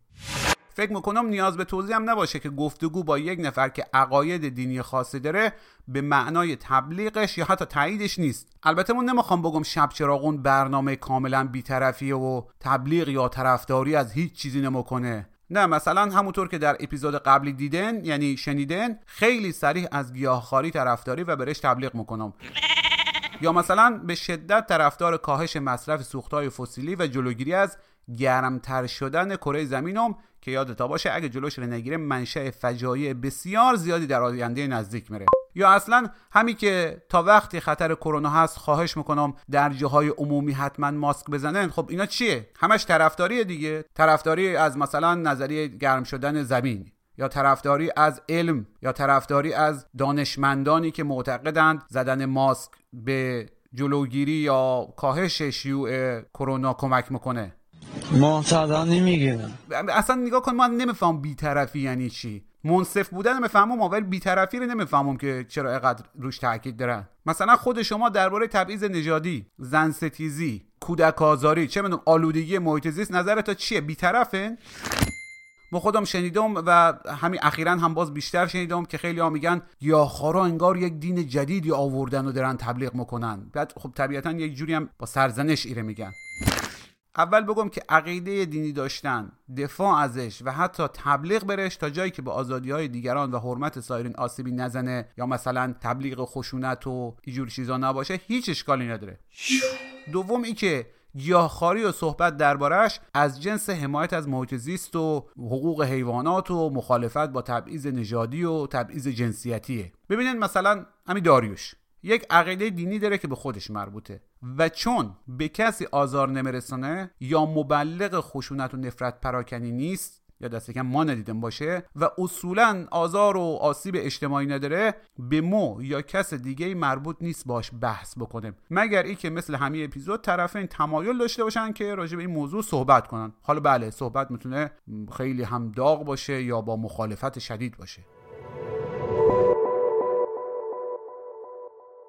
B: فکر می‌کنم نیاز به توضیح هم نباشه که گفتگو با یک نفر که عقاید دینی خاصی داره به معنای تبلیغش یا حتی تاییدش نیست. البته من نمی‌خوام بگم شب چراغون برنامه کاملا بیطرفیه و تبلیغ یا طرفداری از هیچ چیزی نمی‌کنه. نه مثلا همونطور که در اپیزود قبلی دیدن یعنی شنیدن خیلی سریع از گیاهخواری طرفداری و برش تبلیغ می‌کنم. یا مثلا به شدت طرفدار کاهش مصرف سوختهای فسیلی و جلوگیری از گرمتر شدن کره زمینم که یادتا باشه اگه جلوش رو نگیره منشأ فجایع بسیار زیادی در آینده نزدیک میره. یا اصلا همین که تا وقتی خطر کرونا هست خواهش می‌کنم در جاهای عمومی حتما ماسک بزنن. خب اینا چیه؟ همش طرفداریه دیگه. طرفداری از مثلا نظریه گرم شدن زمین یا طرفداری از علم یا طرفداری از دانشمندانی که معتقدند زدن ماسک به جلوگیری یا کاهش شیوع کرونا کمک می‌کنه.
E: معتادا نمی‌گیرم
B: اصلا نگاه کن من نمیفهم بیطرفی یعنی چی. منصف بودن می‌فهمم ولی بیطرفی رو نمی‌فهمم که چرا اینقدر روش تاکید دارن. مثلا خود شما درباره تبعیض نژادی زن ستیزی کودک آزاری چه می‌دونم آلودگی محیط زیست نظر تا چیه؟ بیطرفه؟ ما خودم شنیدم و همین اخیرا هم باز بیشتر شنیدم که خیلی ها میگن گیاهخوارا انگار یک دین جدیدی آوردن و دارن تبلیغ می‌کنن. بعد خب طبیعتا یک جوری هم با سرزنش ایره میگن. اول بگم که عقیده دینی داشتن دفاع ازش و حتی تبلیغ برش تا جایی که به آزادی های دیگران و حرمت سایرین آسیبی نزنه یا مثلا تبلیغ خشونت و اینجور چیزا نباشه هیچ اشکالی نداره. دوم ای که گیاهخواری و صحبت دربارش از جنس حمایت از محیط زیست و حقوق حیوانات و مخالفت با تبعیض نژادی و تبعیض جنسیتیه. ببینید مثلا همین داریوش. یک عقیده دینی داره که به خودش مربوطه و چون به کسی آزار نمیرسانه یا مبلغ خشونت و نفرت پراکنی نیست یا دست کم ما ندیدم باشه و اصولا آزار و آسیب اجتماعی نداره به مو یا کس دیگه مربوط نیست باش بحث بکنه مگر ای که مثل همه اپیزود طرفین تمایل داشته باشن که راجع به این موضوع صحبت کنن. حالا بله صحبت می‌تونه خیلی هم داغ باشه یا با مخالفت شدید باشه.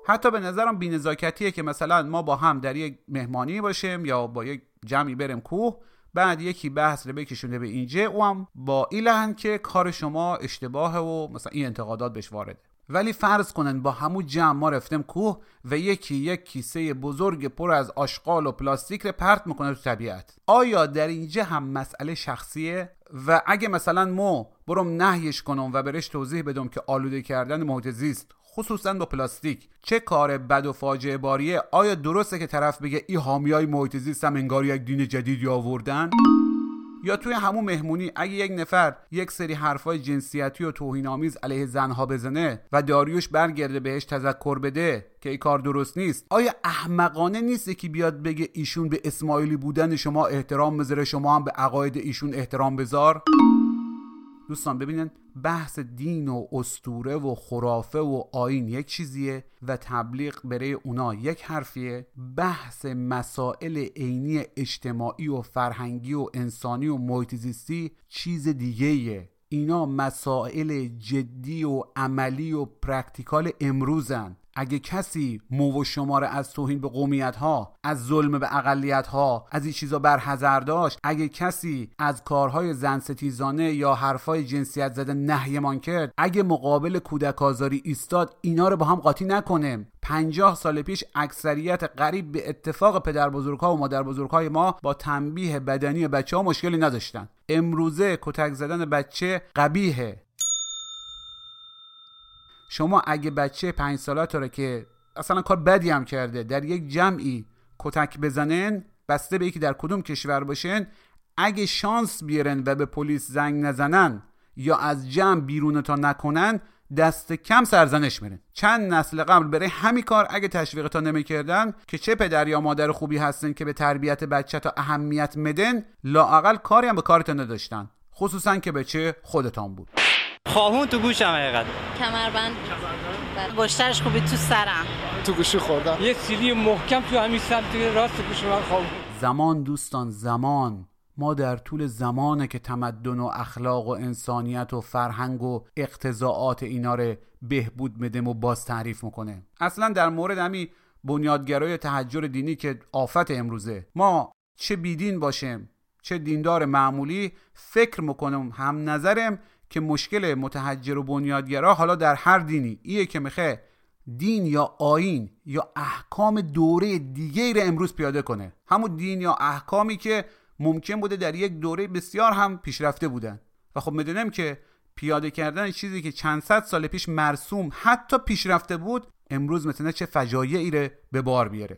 B: حتی به نظرم بینزاکتیه که مثلا ما با هم در یک مهمانی باشیم یا با یک جمعی بریم کوه. بعد یکی بحث رو بکشونه به اینجا او هم با این که کار شما اشتباهه و مثلا این انتقادات بهش وارده. ولی فرض کنن با همون جمع ما رفتیم کوه و یکی یک کیسه بزرگ پر از آشغال و پلاستیک رو پرت می‌کنه تو طبیعت. آیا در اینجا هم مسئله شخصیه؟ و اگه مثلا مو برم نهیش کنم و برش توضیح بدم که آلوده کردن محیط زیست خصوصا با پلاستیک. چه کار بد و فاجعه باریه؟ آیا درسته که طرف بگه ای حامیای محیط زیست هم انگار یک دین جدیدی آوردن؟ یا توی همون مهمونی اگه یک نفر یک سری حرفای جنسیتی و توهین آمیز علیه زنها بزنه و داریوش برگرده بهش تذکر بده که این کار درست نیست آیا احمقانه نیست که بیاد بگه ایشون به اسماعیلی بودن شما احترام بذاره شما هم به عقاید ایشون احترام بذار؟ دوستان ببینن بحث دین و استوره و خرافه و آین یک چیزیه و تبلیغ برای اونا یک حرفیه. بحث مسائل عینی اجتماعی و فرهنگی و انسانی و محیط زیستی چیز دیگهیه اینا مسائل جدی و عملی و practical امروزن. اگه کسی من و شما رو از توهین به قومیت ها از ظلم به اقلیت ها از این چیزا برحذر داشت اگه کسی از کارهای زن ستیزانه یا حرفای جنسیت زده نهیمان کرد اگه مقابل کودک آزاری ایستاد اینا رو با هم قاطی نکنیم پنجاه سال پیش اکثریت قریب به اتفاق پدر بزرگها و مادر بزرگهای ما با تنبیه بدنی بچه ها مشکلی نداشتن. امروزه کتک زدن بچه قبیهه شما اگه بچه پنج ساله رو که اصلا کار بدی هم کرده در یک جمعی کتک بزنن بسته به یکی در کدوم کشور باشن اگه شانس بیارن و به پلیس زنگ نزنن یا از جمع بیرون تا نکنن دست کم سرزنش میرن. چند نسل قبل برای همین کار اگه تشویق تا نمی‌کردن که چه پدر یا مادر خوبی هستن که به تربیت بچه تا اهمیت مدن لااقل کاری هم به کارتان نداشتن. خصوصا که به چه خودتان بود.
F: خواهون تو گوشم حقیقت.
G: کمربند. گشترش خوبی تو سرم.
H: تو گوشی خوردم.
I: یه سیلی محکم تو همین سمت راست گوش من خواب
B: زمان دوستان زمان. ما در طول زمانه که تمدن و اخلاق و انسانیت و فرهنگ و اقتضاعات اینا رو بهبود مدم و باز تعریف می‌کنه. اصلا در مورد همین بنیادگرای تحجر دینی که آفت امروزه. ما چه بیدین باشیم چه دیندار معمولی فکر می‌کنم هم نظرم که مشکل متحجر و بنیادگرا حالا در هر دینی. ایه که میخه دین یا آین یا احکام دوره دیگه رو امروز پیاده کنه. همون دین یا احکامی که ممکن بوده در یک دوره بسیار هم پیشرفته بودن. و خب می‌دونم که پیاده کردن چیزی که چند صد سال پیش مرسوم حتی پیشرفته بود امروز مثلا چه فجایعی رو به بار بیاره.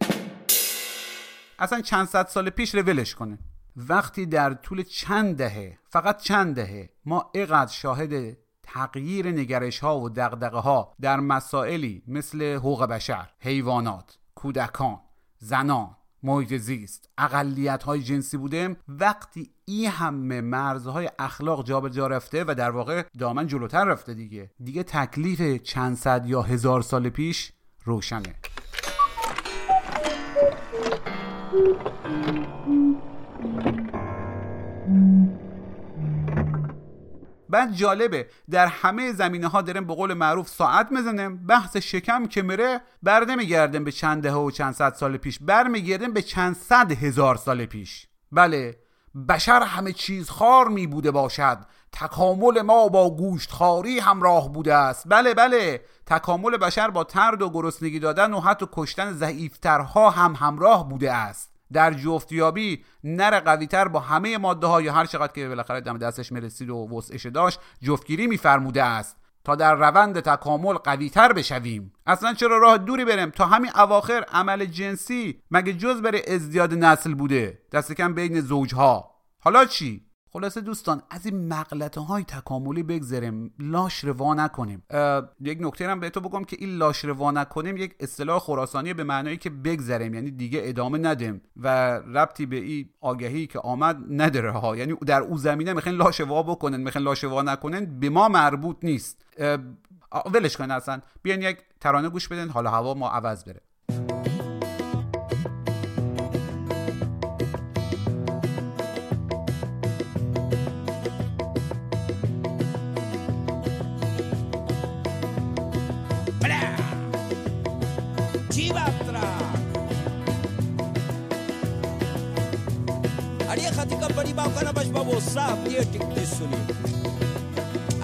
B: اصلا چند صد سال پیش رو ولش کنه. وقتی در طول چند دهه فقط چند دهه ما اقدر شاهد تغییر نگرش ها و دقدقه ها در مسائلی مثل حقوق بشر، حیوانات، کودکان، زنان، محیط زیست، اقلیت های جنسی بودیم وقتی این همه مرزهای اخلاق جابجا رفته و در واقع دامن جلوتر رفته دیگه دیگه تکلیف چند صد یا هزار سال پیش روشنه. بعد جالبه در همه زمینه ها داریم به قول معروف ساعت می‌زنیم بحث شکم که میره بر نمیگردیم به چند دهه و چند صد سال پیش برمیگردیم به چند صد هزار سال پیش. بله بشر همه چیز خار می بوده باشد. تکامل ما با گوشت خاری همراه بوده است. بله بله تکامل بشر با ترد و گرسنگی دادن و حتی کشتن ضعیفترها هم همراه بوده است. در جفتیابی نر قویتر با همه ماده ها یا هر چقدر که بالاخره دم دستش می‌رسید و وسعش داشت جفتگیری میفرموده است. تا در روند تکامل قویتر بشویم. اصلا چرا راه دوری بریم؟ تا همین اواخر عمل جنسی مگه جز بره ازدیاد نسل بوده؟ دست کم بین زوجها. حالا چی؟ خلاصه دوستان از این مغلطه های تکاملی بگذریم. لاش روا نکنیم. یک نکته هم بهتون بگم که این لاش روا نکنیم یک اصطلاح خراسانی به معنایی که بگذریم یعنی دیگه ادامه ندیم و ربطی به این آگهی که آمد نداره ها. یعنی در او زمینه می‌خواین لاش وا بکنن می‌خواین لاش وا نکنن به ما مربوط نیست. ولش کنین اصلا بیاین یک ترانه گوش بدین حالا هوا ما عوض بره.
H: kana bashbabo saf ye tikti suni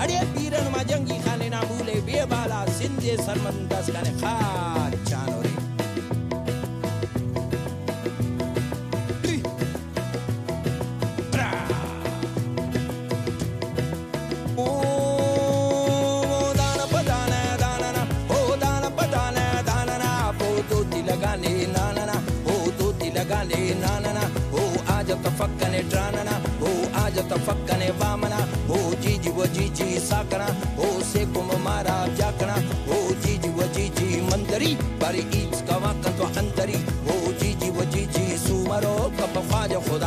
H: अरे पीरन मा जंगी खाने ना भूले बे बाला सिंधे सरमंदस करे खा चानो रे। लगाने ना ना ना, ओ तो लगाने ना ना ना, ओ, आज तो
J: तफक्कने ड्राना ना। जगत फकने वामना ओ जी जी व जी जी साकना,
H: ओ से कुम मारा जाकना, ओ जी जी व जी जी मंदरी पर ईच कवा कंतो अंतरी ओ जी जी व जी जी सुमरो कप
J: फाज खुद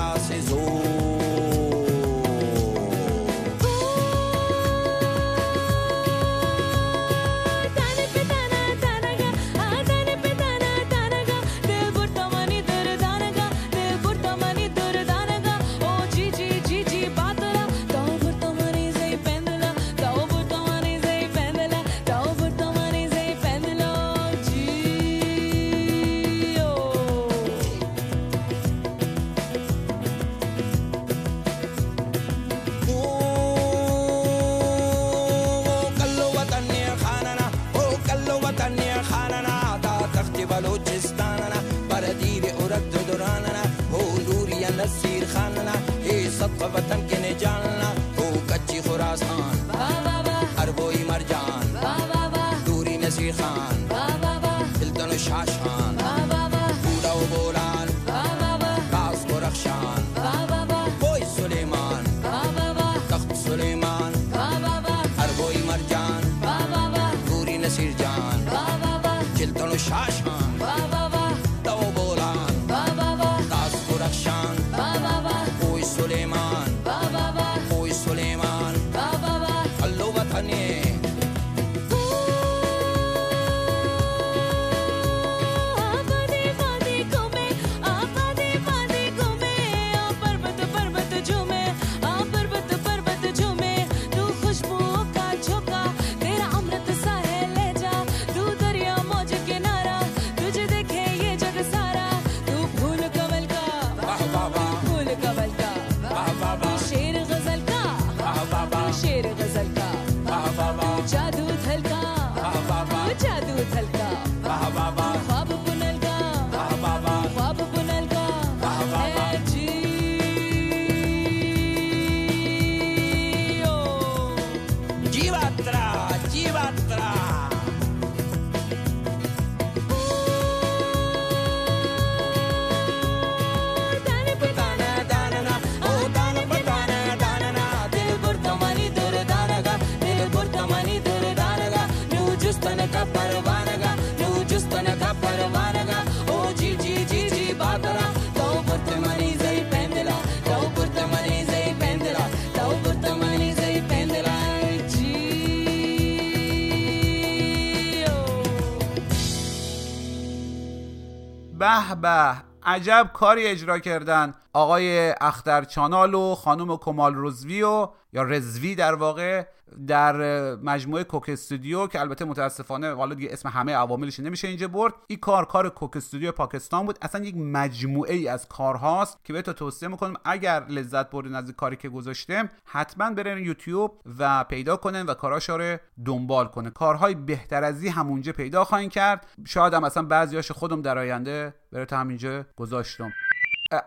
B: به عجب کاری اجرا کردن آقای اختر چانال و خانم کمال رزوی و یا رزوی در واقع در مجموعه کوک استودیو که البته متاسفانه حالا دیگه اسم همه عواملش نمیشه اینجا برد. این کار کار کوک استودیو پاکستان بود. اصلا یک مجموعه ای از کارهاست که بهتون توصیه می‌کنم. اگر لذت بردین از کاری که گذاشتم حتما برین یوتیوب و پیدا کنن و کاراش رو دنبال کنه کارهای بهتر از این همونجا پیدا خواهید کرد. شاید هم اصلا بعضیاش خودم در آینده برات همینجا گذاشتم.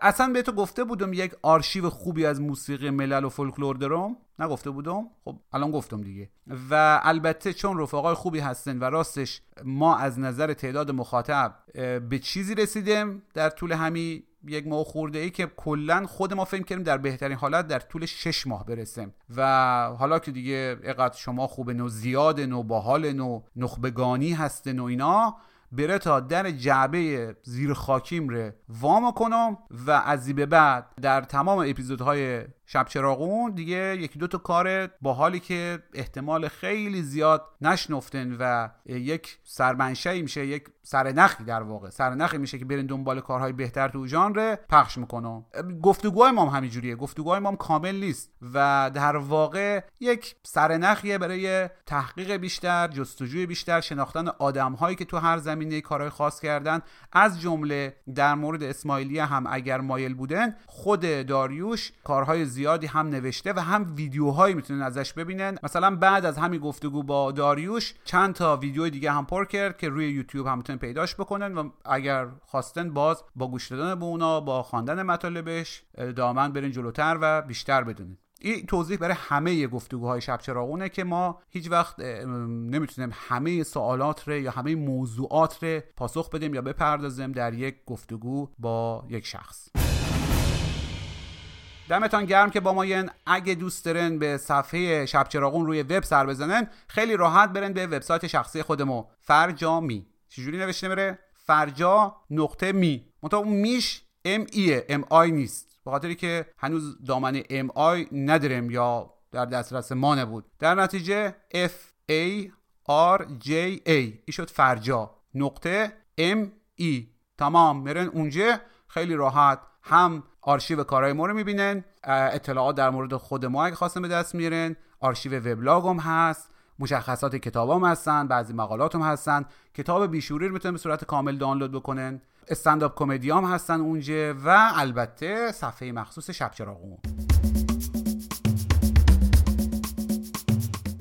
B: اصلا به تو گفته بودم یک آرشیو خوبی از موسیقی ملل و فولکلور دارم. نگفته بودم. خب الان گفتم دیگه. و البته چون رفقای خوبی هستن و راستش ما از نظر تعداد مخاطب به چیزی رسیدیم در طول همین یک ماه خورده ای که کلا خود ما فکر کردیم در بهترین حالت در طول شش ماه برسیم. و حالا که دیگه اقدر شما خوب نو زیاد نو باحال نو نخبگانی هستن و اینا بره تا در جعبه زیر خاکیم ره. وام کنم و از به بعد در تمام اپیزودهای شب چراغون دیگه یکی دو تا کار با حالی که احتمال خیلی زیاد نشنفتن و یک سرمنشهی میشه یک سرنخی در واقع. سرنخی میشه که برین دنبال کارهای بهتر تو ژانر پخش می‌کنم گفتگوهای ما هم همینجوریه گفتگوهای ما کامل نیست و در واقع یک سرنخیه برای تحقیق بیشتر جستجوی بیشتر شناختن آدمهایی که تو هر زمینه کارهای خاص کردن. از جمله در مورد اسماعیلیه هم اگر مایل بودن خود داریوش کارهای زیادی هم نوشته و هم ویدیوهایی می‌تونن ازش ببینن. مثلا بعد از همین گفتگو با داریوش چند تا ویدیو دیگه هم پر کرد که روی یوتیوب هم می‌تونن پیداش بکنن و اگر خواستن باز با گوش دادن به اونا با خواندن مطالبش دامن برین جلوتر و بیشتر بدونید این توضیح برای همه گفتگوهای شب چراغونه که ما هیچ وقت نمی‌تونیم همه سوالات رو یا همه موضوعات رو پاسخ بدیم یا بپردازیم در یک گفتگو با یک شخص. دمتان گرم که با ما ین اگه دوست دارن به صفحه شب چراغون روی وب سر بزنن خیلی راحت برن به وبسایت شخصی خودمو فرجامی چجوری نوشته میره فرجا نقطه می. منتها اون میش ام ایه ام آی نیست. به خاطری که هنوز دامنه ام آی نداریم یا در دسترس ما نبود. در نتیجه F A R J A. ای شد فرجا. نقطه M E. تمام. میرن اونجا. خیلی راحت هم آرشیو کارهای ما رو می‌بینن اطلاعات در مورد خود ما اگه خواستن به دست میرن آرشیو وبلاگ هم هست مشخصات کتاب هم هستن بعضی مقالات هم هستن. کتاب بیشوری رو می‌تونن به صورت کامل دانلود بکنن. استنداپ کمدی هم هستن اونجا و البته صفحه مخصوص شب چراغون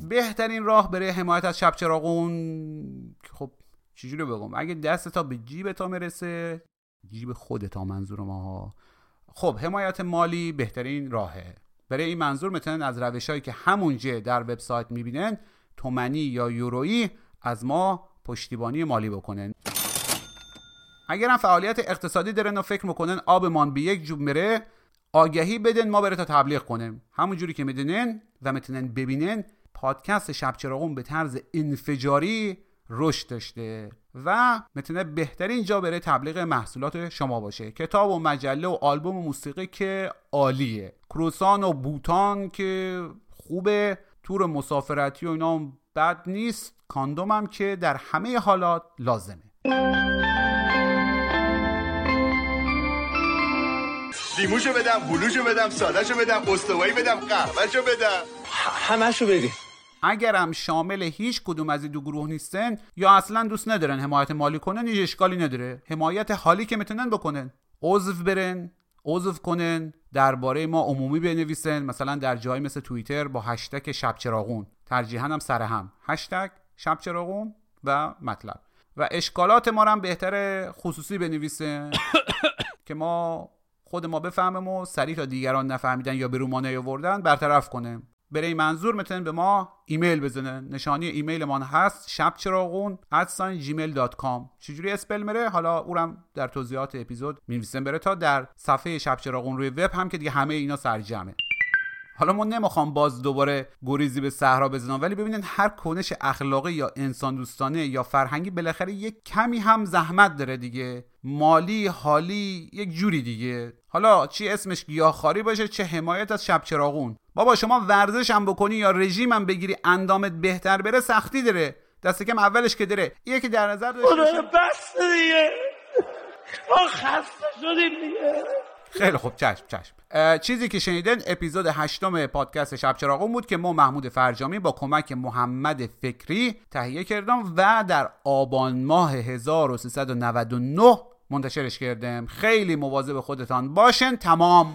B: بهترین راه برای حمایت از شب چراغون خب چجوری بگم؟ اگه دست تا به جیب تا مرسه جیب خودتا منظور ما خب حمایت مالی بهترین راهه. برای این منظور می‌تونن از روش هایی که همونجا در وبسایت می‌بینن تومنی یا یورویی از ما پشتیبانی مالی بکنن. اگر هم فعالیت اقتصادی دارن و فکر می‌کنن آبمان به یک جوب میره آگهی بدن ما بره تا تبلیغ کنیم همون جوری که می‌دونن و می‌تونن ببینن پادکست شب چراغون به طرز انفجاری رشد داشته. و می‌تونه بهترین جا برای تبلیغ محصولات شما باشه. کتاب و مجله و آلبوم و موسیقی که عالیه. کروسان و بوتان که خوبه. تور مسافرتی و اینا بد نیست. کاندوم هم که در همه حالات لازمه.
K: لیموشو بدم بلوشو بدم سادهشو بدم استوایی بدم قهوهشو بدم.
E: همشو بدیم
B: اگرم شامل هیچ کدوم از این دو گروه نیستن یا اصلا دوست ندارن حمایت مالی کنن هیچ اشکالی نداره. حمایت حالی که می‌تونن بکنن. عضو برن عضو کنن درباره ما عمومی بنویسن مثلا در جایی مثل توییتر با هشتگ شب چراغون. ترجیحاً هم سر هم. هشتگ شب چراغون و مطلب. و اشکالات ما رو هم بهتر خصوصی بنویسن که ما خود ما بفهمیم و سریع تا دیگران نفهمیدن یا به روما نیاوردن برطرف کنیم. برای منظور می‌تونن به ما ایمیل بزنن نشانی ایمیل ما هست. شب چراغون gmail.com چجوری spell میره؟ حالا اورم در توضیحات اپیزود می‌نویسم. بره تا در صفحه شب چراغون روی وب هم که دیگه همه اینا سرجمه حالا ما نمی‌خوام باز دوباره گریزی به صحرا بزنم ولی ببینید هر کنش اخلاقی یا انسان دوستانه یا فرهنگی بالاخره یک کمی هم زحمت داره دیگه. مالی حالی یک جوری دیگه. حالا چی اسمش گیاهخواری باشه چه حمایت از شب چراغون. بابا شما ورزش هم بکنی یا رژیم هم بگیری اندامت بهتر بره سختی داره. دست کم اولش که داره. یکی در نظر داشته
L: بس دیگه. ما خسته شدیم دیگه.
J: خیلی خوب چشم چشم. چیزی که شنیدن اپیزود هشتم پادکست شب چراغون بود که ما محمود فرجامی با کمک محمد فکری تهیه کردم و در آبان ماه 1399 منتشرش کردم. خیلی مواظب خودتان باشن تمام.